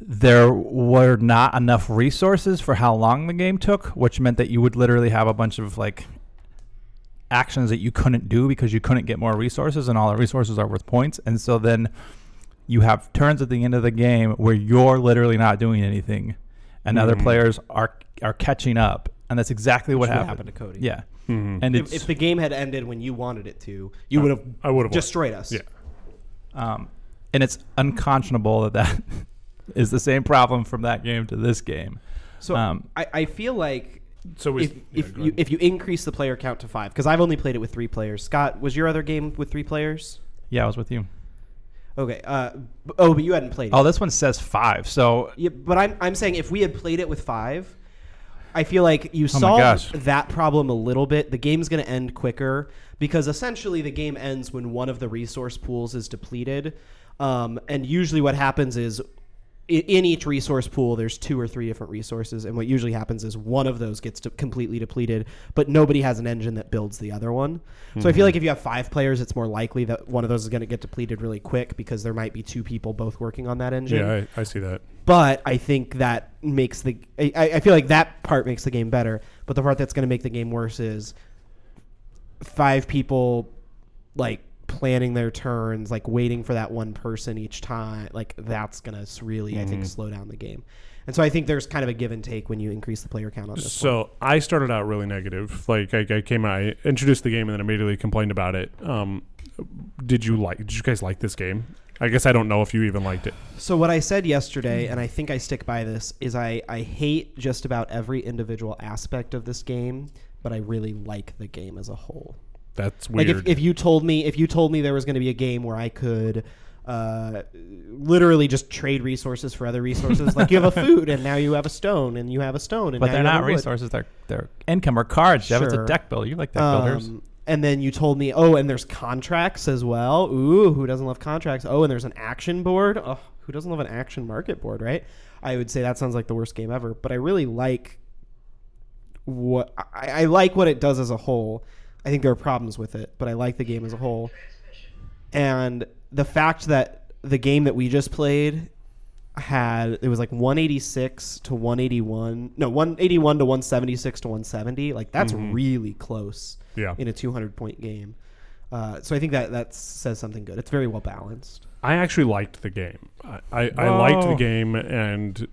there were not enough resources for how long the game took, which meant that you would literally have a bunch of like actions that you couldn't do because you couldn't get more resources and all the resources are worth points. And so then you have turns at the end of the game where you're literally not doing anything and other Mhm. players are are catching up. And that's exactly what would happened. to Cody. Yeah. Hmm And If, it's if the game had ended when you wanted it to, you would have I would have destroyed us. Yeah. um, and it's unconscionable that that [LAUGHS] is the same problem from that game to this game. So Um, I, I feel like So is, if, yeah, if you ahead. if you increase the player count to five, because I've only played it with three players. Scott, was your other game with three players? Yeah, I was with you. Okay. Uh, oh, but you hadn't played it. Oh, this one says five. So Yeah, but I'm I'm saying if we had played it with five, I feel like you Oh solved that problem a little bit. The game's going to end quicker because essentially the game ends when one of the resource pools is depleted, um, and usually what happens is. In each resource pool, there's two or three different resources, and what usually happens is one of those gets completely depleted, but nobody has an engine that builds the other one. So I feel like if you have five players, it's more likely that one of those is going to get depleted really quick because there might be two people both working on that engine yeah, I, I see that. But I think that makes the I, I feel like that part makes the game better. But the part that's going to make the game worse is five people like planning their turns, like waiting for that one person each time. Like that's going to really, I think, Mhm. slow down the game. And so I think there's kind of a give and take when you increase the player count on this. one. So I started out really negative. Like I, I came, I introduced the game and then immediately complained about it. Um, did you like? Did you guys like this game? I guess I don't know if you even liked it. So what I said yesterday, and I think I stick by this, is I, I hate just about every individual aspect of this game, but I really like the game as a whole. That's weird. Like if, if you told me if you told me there was going to be a game where I could uh, literally just trade resources for other resources, [LAUGHS] like you have a food and now you have a stone and you have a stone and but now they're you not a resources. They're they're income or cards. Jeff. It's a deck builder. You like deck builders. And then you told me, oh, and there's contracts as well. Ooh, who doesn't love contracts? Oh, and there's an action board. Oh, who doesn't love an action market board, right? I would say that sounds like the worst game ever. But I really like what I, I like what it does as a whole. I think there are problems with it, but I like the game as a whole. And the fact that the game that we just played had it was like 186 to 181 no 181 to 176 to 170 like that's Mhm. really close yeah, in a 200 point game uh, so i think that that says something good it's very well balanced I actually liked the game. I, I, I liked the game, and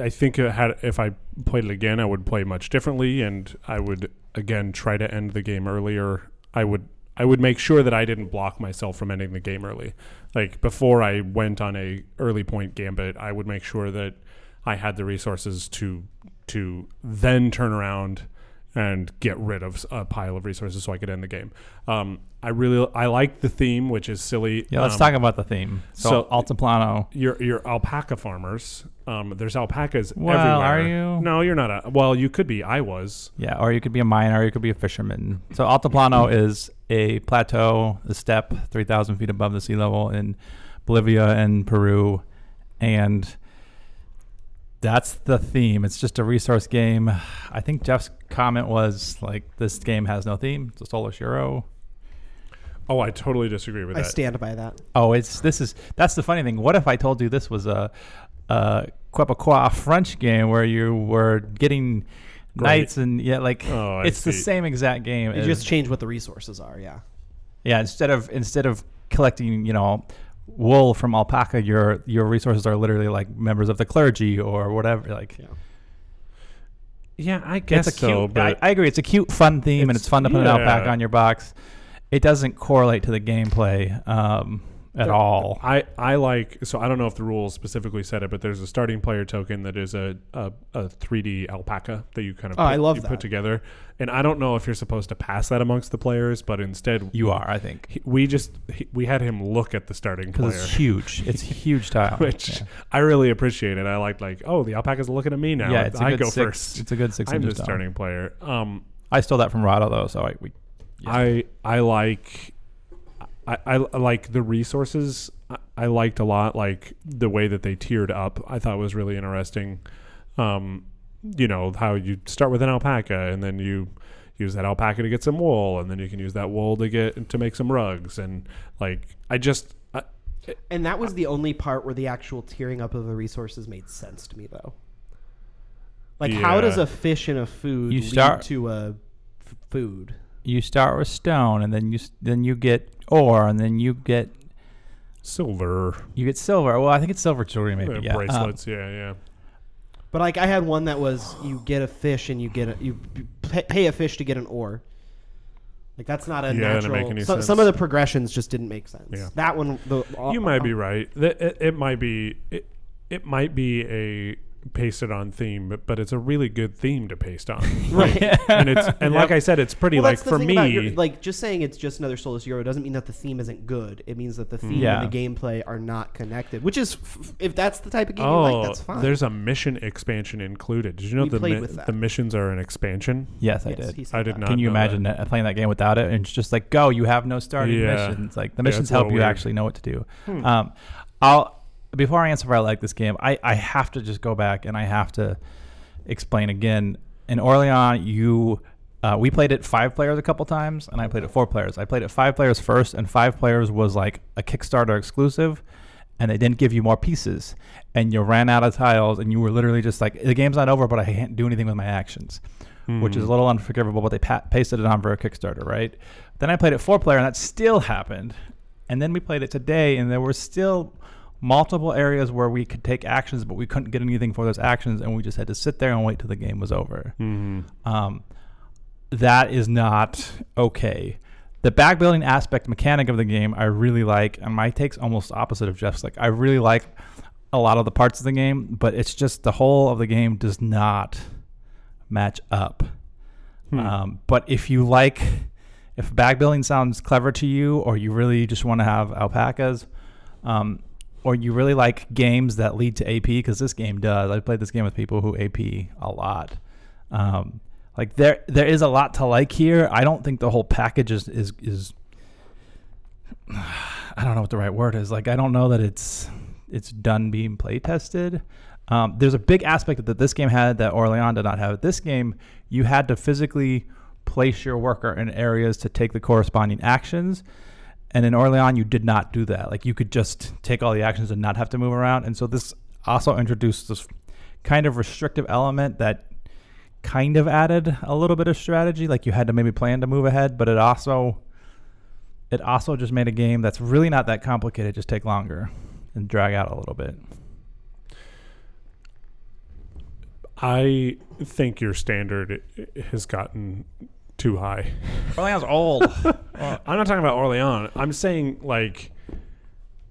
I think it had if I played it again, I would play much differently, and I would again try to end the game earlier. I would I would make sure that I didn't block myself from ending the game early. Like before I went on a early point gambit, I would make sure that I had the resources to to then turn around and get rid of a pile of resources so I could end the game. Um, I really I like the theme, which is silly. Yeah, let's Um, talk about the theme. So, so- Altiplano. your your alpaca farmers. Um, there's alpacas Well, everywhere. are you? No, you're not. A, well, you could be. I was. Yeah, or you could be a miner, or you could be a fisherman. So Altiplano [LAUGHS] is a plateau, a steppe, three thousand feet above the sea level in Bolivia and Peru, and that's the theme. It's just a resource game. I think Jeff's comment was like, "This game has no theme. It's a Solar Shiro." Oh, I totally disagree with that. I that. stand by that. Oh, it's this is that's the funny thing. What if I told you this was a a Quebecois French game where you were getting Great. knights and yeah, like Oh, I it's the see. same exact game. You as- just change what the resources are. Yeah. Yeah, instead of instead of collecting, you know, wool from alpaca, your your resources are literally like members of the clergy or whatever. Like, Yeah. yeah, I guess it's a cute. so. I, But I agree. It's a cute, fun theme, and It's- it's fun to put an alpaca yeah. on your box. It doesn't correlate to the gameplay um, at all. I, I like so I don't know if the rules specifically said it, but there's a starting player token that is a a, a 3D alpaca that you kind of Oh, put, I love you that. put together, and I don't know if you're supposed to pass that amongst the players, but instead You are, I think, he- we just he, we had him look at the starting because player. [LAUGHS] it's huge. It's a huge tile. which yeah. I really appreciate it. I liked like, oh, the alpaca's looking at me now. Yeah, it's a I good go six, first. It's a good 6 I'm the starting player. Um, I stole that from Rado though, so I we. Yeah. I I like I, I like the resources. I, I liked a lot like the way that they tiered up. I thought was really interesting. Um, you know how you start with an alpaca and then you use that alpaca to get some wool and then you can use that wool to get to make some rugs and like I just I, And that was the only part where the actual tearing up of the resources made sense to me, though. Like, how does a fish and a food You lead start- to a f- food? You start with stone, and then you s- then you get ore, and then you get silver you get silver. Well, I think it's silver jewelry, maybe. uh, yeah. Um, bracelets. yeah, yeah. But like, I had one that was you get a fish and you get a, you pay, pay a fish to get an ore. Like that's not a Yeah, that didn't natural. make any so- sense. Some of the progressions just didn't make sense. Yeah. That one, the You might be right. Th- It, it might be it, it might be a pasted on theme, but, but it's a really good theme to paste on. [LAUGHS] right. and it's and like I said, it's pretty Well, like that's the for thing me. about your- like just saying it's just another Solar Zero doesn't mean that the theme isn't good. It means that the theme Yeah. and the gameplay are not connected. Which is, f- if that's the type of game you oh, like, that's fine. there's a mission expansion included. Did you know We the played mi- with that. the missions are an expansion? yes, I Yes, did. said I did that. not. Can you know imagine that, playing that game without it? And it's just like, go, you have no starting Yeah. missions. Like the Yeah, missions it's a help little you weird. actually know what to do. Hmm. Um, I'll before I answer if I like this game, I, I have to just go back and I have to explain again. In Orleans, you uh, we played it five players a couple times, and I played it four players. I played it five players first, and five players was like a Kickstarter exclusive, and they didn't give you more pieces, and you ran out of tiles, and you were literally just like, the game's not over, but I can't do anything with my actions which is a little unforgivable, but they pa- pasted it on for a Kickstarter, right? Then I played it four player, and that still happened. And then we played it today, and there were still multiple areas where we could take actions, but we couldn't get anything for those actions, and we just had to sit there and wait till the game was over. Mm-hmm. Um, that is not okay. The bag building aspect mechanic of the game, I really like, and my take's almost opposite of Jeff's. Like, I really like a lot of the parts of the game, but it's just the whole of the game does not match up. Hmm. Um, but if you like, if bag building sounds clever to you, or you really just want to have alpacas, um, or you really like games that lead to AP, because this game does. I played this game with people who AP a lot. Um, like there, there is a lot to like here. I don't think the whole package is is is. [SIGHS] I don't know what the right word is. Like I don't know that it's it's done being play tested. Um, there's a big aspect that this game had that Orleans did not have. This game, you had to physically place your worker in areas to take the corresponding actions. And in Orleans, you did not do that. Like you could just take all the actions and not have to move around. And so this also introduced this kind of restrictive element that kind of added a little bit of strategy. Like you had to maybe plan to move ahead, but it also it also just made a game that's really not that complicated just take longer and drag out a little bit. I think your standard has gotten too high. [LAUGHS] Orleans old. [LAUGHS] I'm not talking about Orleans. I'm saying like,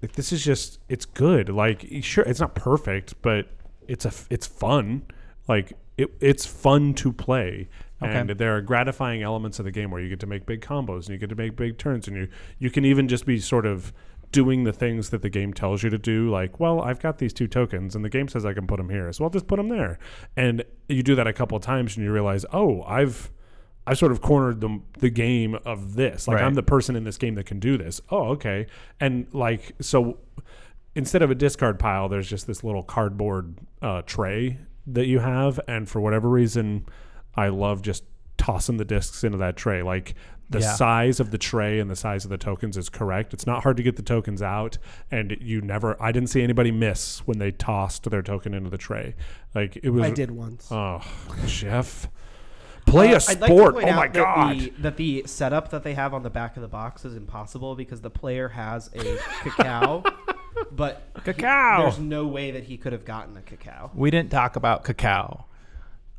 like this is just it's good. Like sure, it's not perfect, but it's a it's fun. Like it, it's fun to play. And Okay. there are gratifying elements of the game where you get to make big combos and you get to make big turns and you you can even just be sort of doing the things that the game tells you to do like well i've got these two tokens and the game says i can put them here so i'll just put them there and you do that a couple of times and you realize oh i've I've sort of cornered the the game of this. Like Right. I'm the person in this game that can do this. Oh, okay. And like so, instead of a discard pile, there's just this little cardboard uh, tray that you have, and for whatever reason, I love just tossing the discs into that tray. Like the Yeah. size of the tray and the size of the tokens is correct. It's not hard to get the tokens out, and you never. I didn't see anybody miss when they tossed their token into the tray. Like it was. I did once. Oh, Jeff. Play Uh, a sport. like oh my that god. The, that the setup that they have on the back of the box is impossible because the player has a cacao, [LAUGHS] but he- Cacao. there's no way that he could have gotten a cacao. we didn't talk about cacao,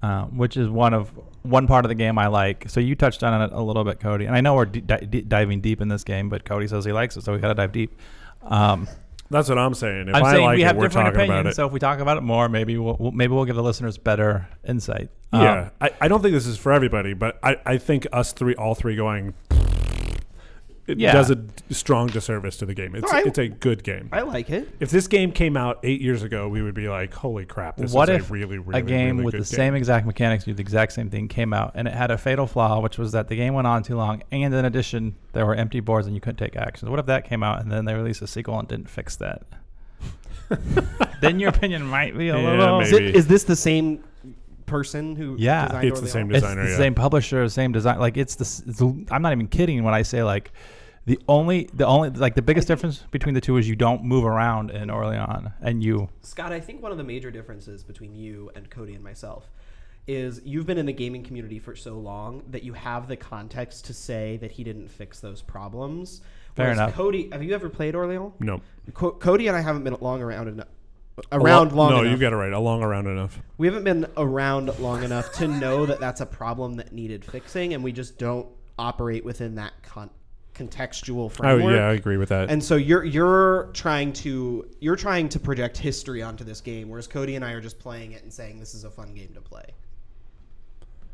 uh, which is one of one part of the game I like. So you touched on it a little bit, Cody, and I know we're d- di- diving deep in this game, but Cody says he likes it, so we got to dive deep. Um, That's what I'm saying. If I'm I saying like we it, have we're different talking opinions, about it. so if we talk about it more, maybe we'll, we'll maybe we'll give the listeners better insight. Um, yeah, I, I don't think this is for everybody, but I, I think us three, all three going, it Yeah. does a strong disservice to the game. It's No, I- it's a good game. I like it. if this game came out eight years ago, we would be like, holy crap, this what is if a really, really, a game really with good the game. same exact mechanics, do the exact same thing, came out, and it had a fatal flaw, which was that the game went on too long, and in addition, there were empty boards and you couldn't take actions. What if that came out and then they released a sequel and didn't fix that? [LAUGHS] then your opinion might be a Yeah, little. Is, it, Maybe. is this the same person who? Yeah. designed It's the Orleans? same It's designer, the yeah. same publisher, same design. Like it's the. It's, I'm not even kidding when I say like. The only, the only, like the biggest difference between the two is you don't move around in Orleans, and you Scott, I think one of the major differences between you and Cody and myself is you've been in the gaming community for so long that you have the context to say that he didn't fix those problems. Fair Whereas enough. Cody, have you ever played Orleans? No, Co- Cody and I haven't been long around enough. Around long enough. No, enough. you got it right. Along around enough. we haven't been around long enough to know that that's a problem that needed fixing, and we just don't operate within that con- contextual framework. Oh yeah, I agree with that. And so you're you're trying to you're trying to project history onto this game, whereas Cody and I are just playing it and saying this is a fun game to play.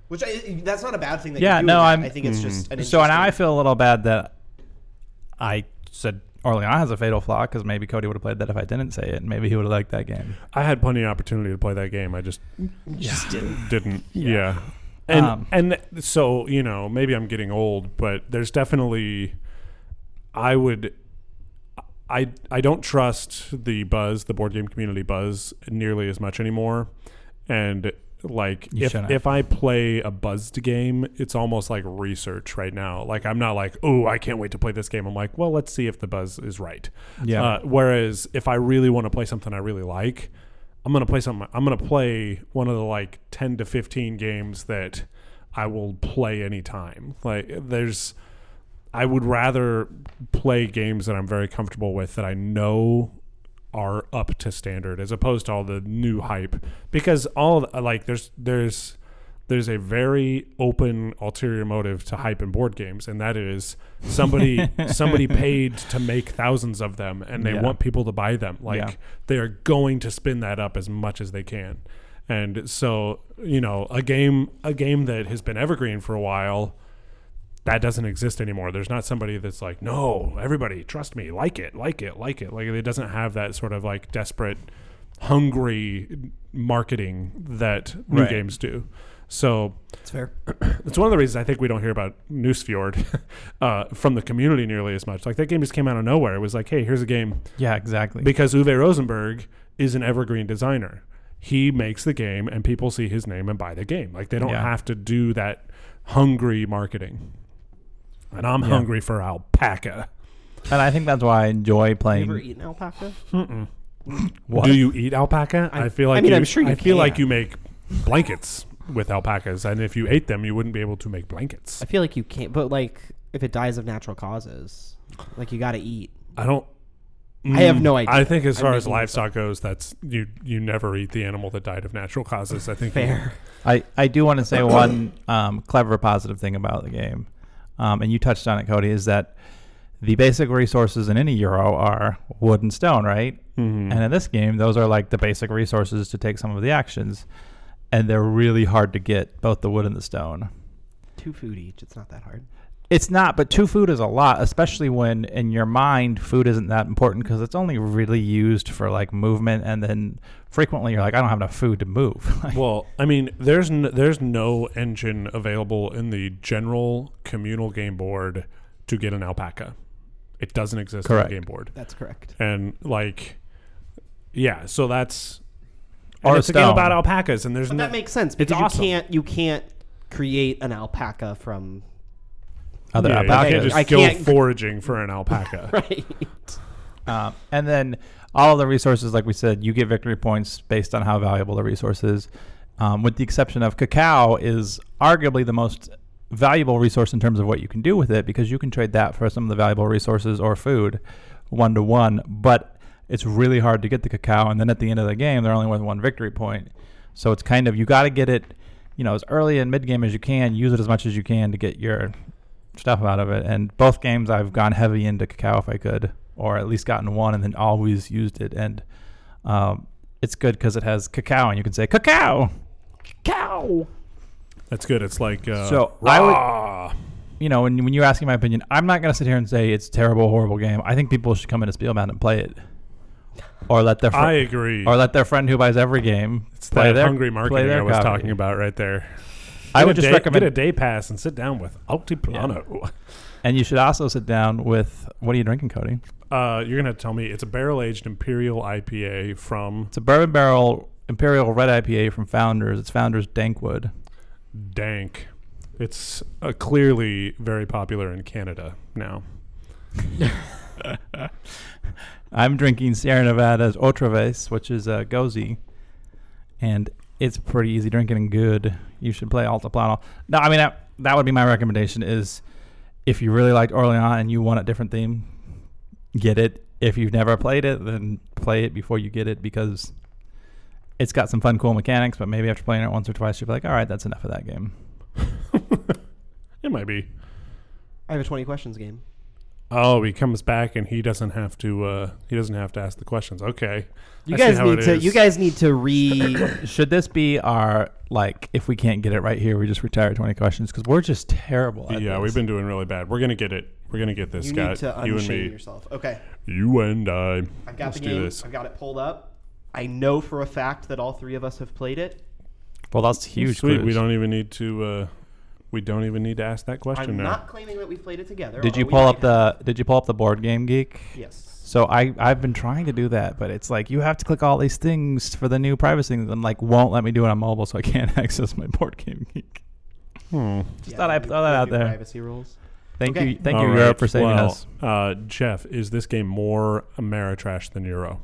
Which I, that's not a bad thing. That Yeah, you're doing no, that. I'm- I think it's just an So now I feel a little bad that I said Orleans has a fatal flaw because maybe Cody would have played that if I didn't say it, and maybe he would have liked that game. I had plenty of opportunity to play that game. I just Just didn't. didn't. Yeah. And Um, and so you know maybe I'm getting old, but there's definitely I would I I don't trust the buzz, the board game community buzz, nearly as much anymore. And like You if shouldn't. if I play a buzzed game, it's almost like research right now. Like I'm not like, oh, I can't wait to play this game. I'm like, well, let's see if the buzz is right. Yeah. Uh, whereas if I really want to play something I really like, I'm gonna play something. I'm gonna play one of the like 10 to 15 games that I will play anytime. Like there's, I would rather play games that I'm very comfortable with that I know are up to standard as opposed to all the new hype because all like there's there's there's a very open ulterior motive to hype in board games and that is somebody [LAUGHS] somebody paid to make thousands of them and they Yeah. want people to buy them like Yeah. they are going to spin that up as much as they can and so you know a game a game that has been evergreen for a while that doesn't exist anymore. There's not somebody that's like, no, everybody, trust me, like it, like it, like it. Like it doesn't have that sort of like desperate, hungry marketing that new Right. games do. So It's fair. [CLEARS THROAT] it's one of the reasons I think we don't hear about Nusfjord [LAUGHS] uh, from the community nearly as much. Like that game just came out of nowhere. It was like, hey, here's a game yeah, exactly. because Uwe Rosenberg is an evergreen designer. He makes the game, and people see his name and buy the game. Like they don't Yeah. have to do that hungry marketing. And I'm Yeah. hungry for alpaca. and I think that's why I enjoy You playing. ever eaten alpaca? [LAUGHS] What? Do you eat alpaca? I, I- feel like I mean, you, I'm sure you I feel like you make blankets with alpacas, and if you ate them, you wouldn't be able to make blankets. I feel like you can't, but like if it dies of natural causes, like you got to eat. I don't. I have no idea. I think as I'm far as making this livestock goes, that's you you never eat the animal that died of natural causes. I think Fair. I, I do want to say one um, clever positive thing about the game, um, and you touched on it, Cody, is that the basic resources in any Euro are wood and stone, right? Mhm. And in this game, those are like the basic resources to take some of the actions, and they're really hard to get, both the wood and the stone. Two food each. It's not that hard. It's not, but two food is a lot, especially when in your mind food isn't that important because it's only really used for like movement, and then frequently you're like, I don't have enough food to move. [LAUGHS] Like, Well, I mean, there's n- there's no engine available in the general communal game board to get an alpaca. It doesn't exist Correct. on the game board, That's correct. and like, yeah, so that's Or and a it's a game about alpacas, and there's But no, that makes sense it's because you awesome. can't you can't create an alpaca from other yeah, you alpacas. can't just I go can't- foraging for an alpaca. [LAUGHS] right. Um, and then all of the resources, like we said, you get victory points based on how valuable the resource is. Um, with the exception of cacao, is arguably the most valuable resource in terms of what you can do with it because you can trade that for some of the valuable resources or food one to one. But it's really hard to get the cacao, and then at the end of the game, they're only worth one victory point. So it's kind of you got to get it, you know, as early in mid game as you can. Use it as much as you can to get your stuff out of it. And both games, I've gone heavy into cacao if I could, or at least gotten one and then always used it. And um, it's good because it has cacao, and you can say cacao, cacao. That's good. It's like uh, So, I would- You know, when when you're asking my opinion, I'm not gonna sit here and say it's a terrible, horrible game. I think people should come into Spielbound and play it, or let their fr- I agree. or let their friend who buys every game it's play that their hungry play marketing their I was copy. talking about right there. I Get would a just day, recommend get a day pass and sit down with Altiplano. And you should also sit down with what are you drinking, Cody? Uh, you're gonna have to tell me it's a barrel aged imperial IPA from It's a bourbon barrel imperial red IPA from Founders. It's Founders Dankwood. Dank. It's uh, clearly very popular in Canada now. [LAUGHS] [LAUGHS] I'm drinking Sierra Nevada's Otra Vez, which is a gose, and it's pretty easy drinking and good. You should play Altiplano. No, I mean that, that would be my recommendation. Is if you really liked Orleans and you want a different theme, get it. If you've never played it, then play it before you get it because it's got some fun, cool mechanics. But maybe after playing it once or twice, you'll be like, all right, that's enough of that game. [LAUGHS] It might be. I have a 20 questions game. Oh, he comes back and he doesn't have to. Uh, he doesn't have to ask the questions. Okay. You I guys need to is. you guys need to re [COUGHS] Should this be our like? If we can't get it right here, we just retire twenty questions because we're just terrible. At Yeah, this. we've been doing really bad. We're gonna get it. We're gonna get this, guy. you Scott. need to you and me. yourself. Okay. You and I. I've got Let's the do game. this. I've got it pulled up. I know for a fact that all three of us have played it. Well, that's huge. Sweet. We don't even need to. Uh, we don't even need to ask that question I'm now. not claiming that we've played it together. Did you although we pull might up the? Did you pull up the board game geek? have. Yes. So I I've been trying to do that, but it's like you have to click all these things for the new privacy things, and like won't let me do it on mobile, so I can't [LAUGHS] access my board game geek. Hmm. Just Yeah, thought I'd new- throw that out new there. Privacy rules. Thank Okay. you, thank All you, right, Europe, for saving well, us. Uh, Jeff, is this game more Ameritrash than Euro?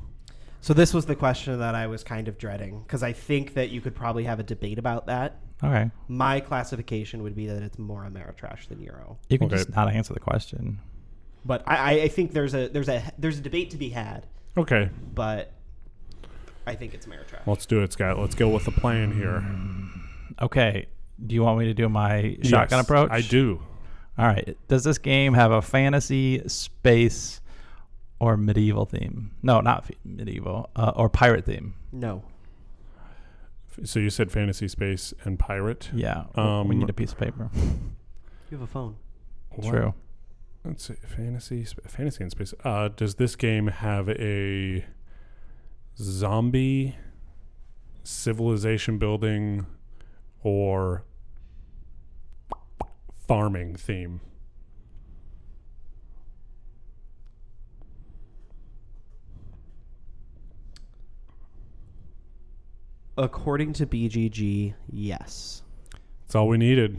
So this was the question that I was kind of dreading because I think that you could probably have a debate about that. Okay, My classification would be that it's more Ameritrash than Euro. you can Okay. just not answer the question. But I, I- I think there's a there's a there's a debate to be had. Okay, But I think it's Ameritrash. let's do it, Scott. Let's go with the plan here. Okay, do you want me to do my shotgun Yes, approach? I do. All right. Does this game have a fantasy, space, or medieval theme? No, not f- medieval. Uh, or pirate theme. no. So you said fantasy space and pirate. Yeah. w- we Um, need a piece of paper. You have a phone. What? True. Let's see, fantasy, sp- fantasy and space. Uh, does this game have a zombie civilization building or farming theme? According to BGG, yes. That's all we needed.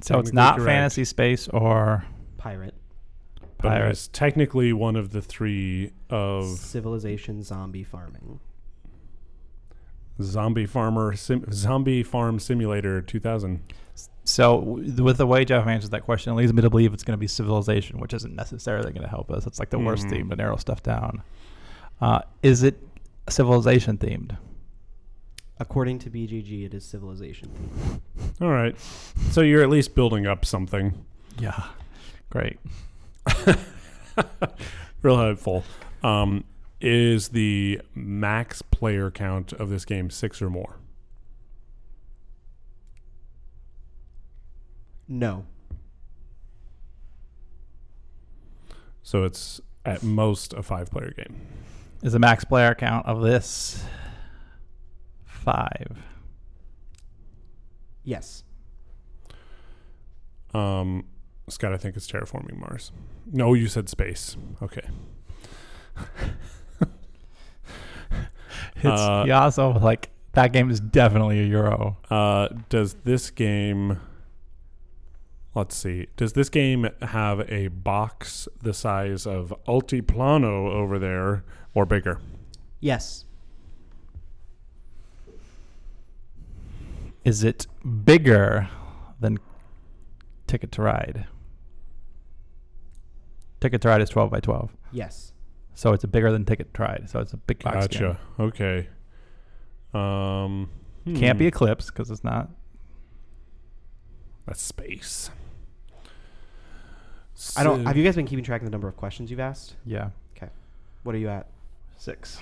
So it's not correct. fantasy, space, or Pirate. But pirate. is technically one of the three of Civilization zombie farming. Zombie Farmer Sim- Zombie Farm Simulator 2000. So w- with the way Jeff answers that question, it leads me to believe it's going to be civilization, which isn't necessarily going to help us. It's like the worst Mhm. theme to narrow stuff down. Uh, is it civilization themed? According to BGG, it is civilization. All right. So you're at least building up something. Yeah. Great. [LAUGHS] Real helpful. Um, is the max player count of this game six or more? No. So it's at most a five player game. Is the max player count of this five? Yes. Um, Scott, I think it's terraforming Mars. No, you said space. Okay. [LAUGHS] It's Uh, yeah, also like that game is definitely a Euro. Uh, does this game? Let's see. Does this game have a box the size of Altiplano over there, or bigger? Yes. Is it bigger than Ticket to Ride? Ticket to Ride is twelve by twelve, Yes. so it's a bigger than Ticket to Ride. So it's a big box game. Gotcha. Okay. Um, Can't hmm. be Eclipse because it's not. That's space. I don't. Have you guys been keeping track of the number of questions you've asked? Yeah, Okay. What are you at? six.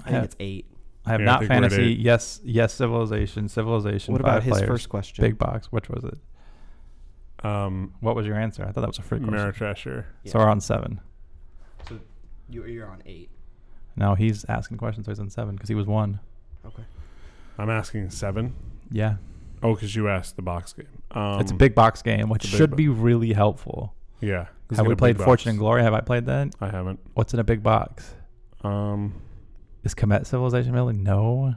I think have- it's eight. I have Yeah, not think fantasy. Yes, yes, civilization, civilization. What about his players, first question? big box? Which was it? Um, What was your answer? I thought that was a free question. Ameritrash. So we're on seven. So you, you're on eight. No, he's asking questions, so he's on seven because he was one. Okay. I'm asking seven. Yeah, Oh, because you asked the box game. Um, it's a big box game, which it's a big should bo- be really helpful. Yeah. Have we big played box. Fortune and Glory? Have I played that? I haven't. What's in a big box? Um, Is Kemet Civilization Building? No.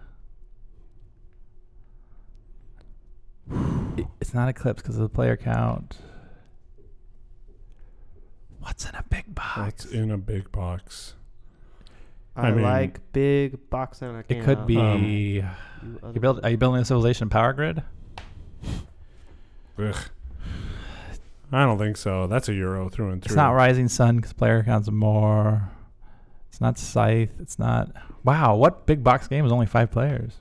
It's not Eclipse because of the player count. What's in a big box? what's in a big box? I, I mean- like big box and I it could be. Um, you you other- build, are you building a civilization power grid? Ugh. I don't think so. That's a euro through and through. It's not Rising Sun because player counts are more. It's not Scythe. It's not. Wow, what big box game is only five players?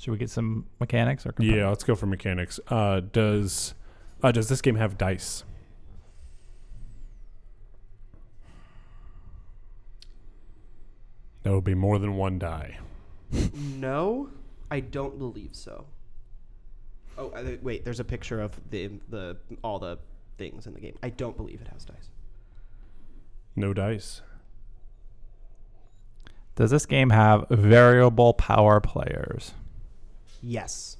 Should we get some mechanics or? components? Yeah, let's go for mechanics. Uh, does uh, does this game have dice? That would be more than one die. No, I don't believe so. Oh, uh, wait. There's a picture of the the all the things in the game. I don't believe it has dice. No dice. Does this game have variable power players? Yes.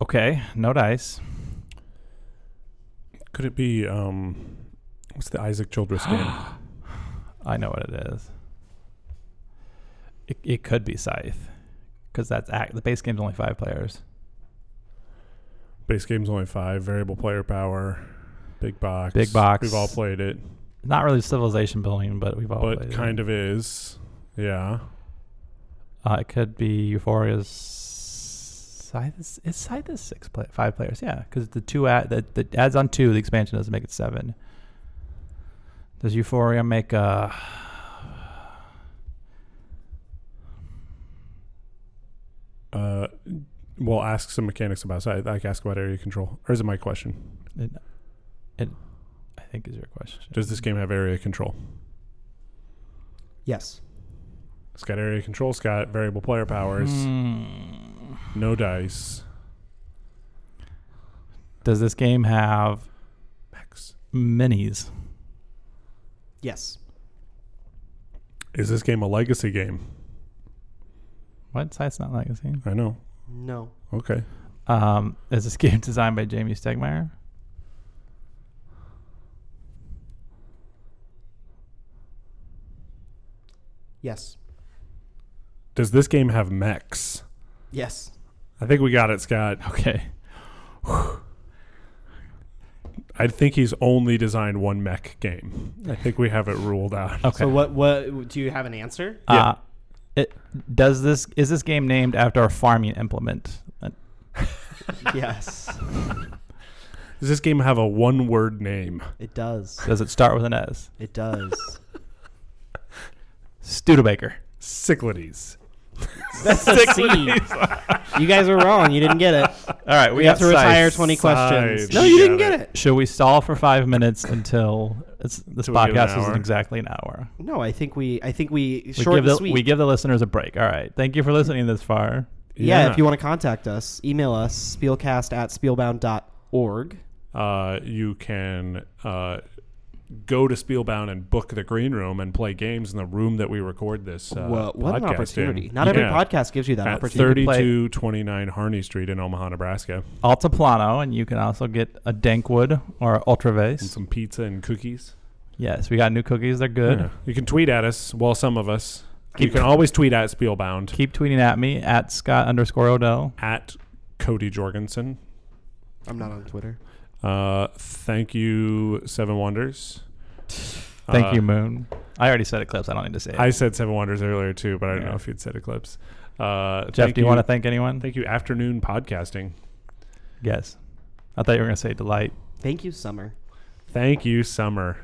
Okay, no dice. Could it be um, what's the Isaac Childres [GASPS] game? I know what it is. It, it could be Scythe, because that's act. The base game's only five players. Base game's only five. Variable player power. Big box. Big box. We've all played it, Not really civilization building, but we've all but kind it. of is. Yeah. Uh, it could be Euphoria's Scythe. Is, is six play, five players? Yeah, because the two add that that adds on two. The expansion doesn't make it seven. Does Euphoria make a? Uh, we'll ask some mechanics about. So I, I can ask about area control. Or is it my question? It, it, think is your question. Does this game have area control? Yes. It's got area control. It's got variable player powers. Hmm. No dice. Does this game have X. minis? Yes. Is this game a legacy game? What? Scythe's not legacy. I know. No. Okay. Um, is this [LAUGHS] game designed by Jamey Stegmaier? Yes. Does this game have mechs? Yes. I think we got it, Scott. [LAUGHS] Okay. I think he's only designed one mech game. I think we have it ruled out. Okay. So what? What do you have an answer? Uh, it does this is this game named after a farming implement? Uh, [LAUGHS] yes. Does this game have a one-word name? It does. Does it start with an S? It does. Studebaker. Cyclades. That's the C. You guys are wrong. You didn't get it. All right, We, we, have to retire size. 20 questions. Side. No, You you didn't get it. it. Should we stall for five minutes until it's this Till we get an podcast isn't exactly an hour? No, I think we. I think we We short give the sweet. we give the listeners a break. All right, thank you for listening this far. yeah, if you want to contact us, email us spielcast at spielbound.org. uh, you can uh, go to Spielbound and book the green room and play games in the room that we record this. Uh, Whoa, what an opportunity! In. Not every podcast gives you that At opportunity. play- 3229 Harney Street in Omaha, Nebraska. Altiplano, and you can also get a Dankwood or And Otra Vez. some pizza and cookies. Yes, we got new cookies. They're good. Yeah. You can tweet at us. Well, some of us. you Keep- can always tweet at Spielbound Keep tweeting at me at Scott underscore Odell. at Cody Jorgensen. I'm not on Twitter. Uh, thank you, Seven Wonders. Thank Uh, you, Moon. I already said Eclipse. I don't need to say it. I said Seven Wonders earlier too, but I don't Yeah. know if you'd said Eclipse. Uh, Jeff, thank do you, want to thank anyone? Thank you, Afternoon Podcasting. yes. I thought you were going to say Delight. Thank you, Summer. Thank you, Summer.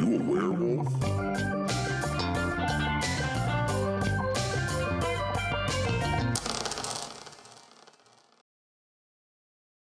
You a werewolf?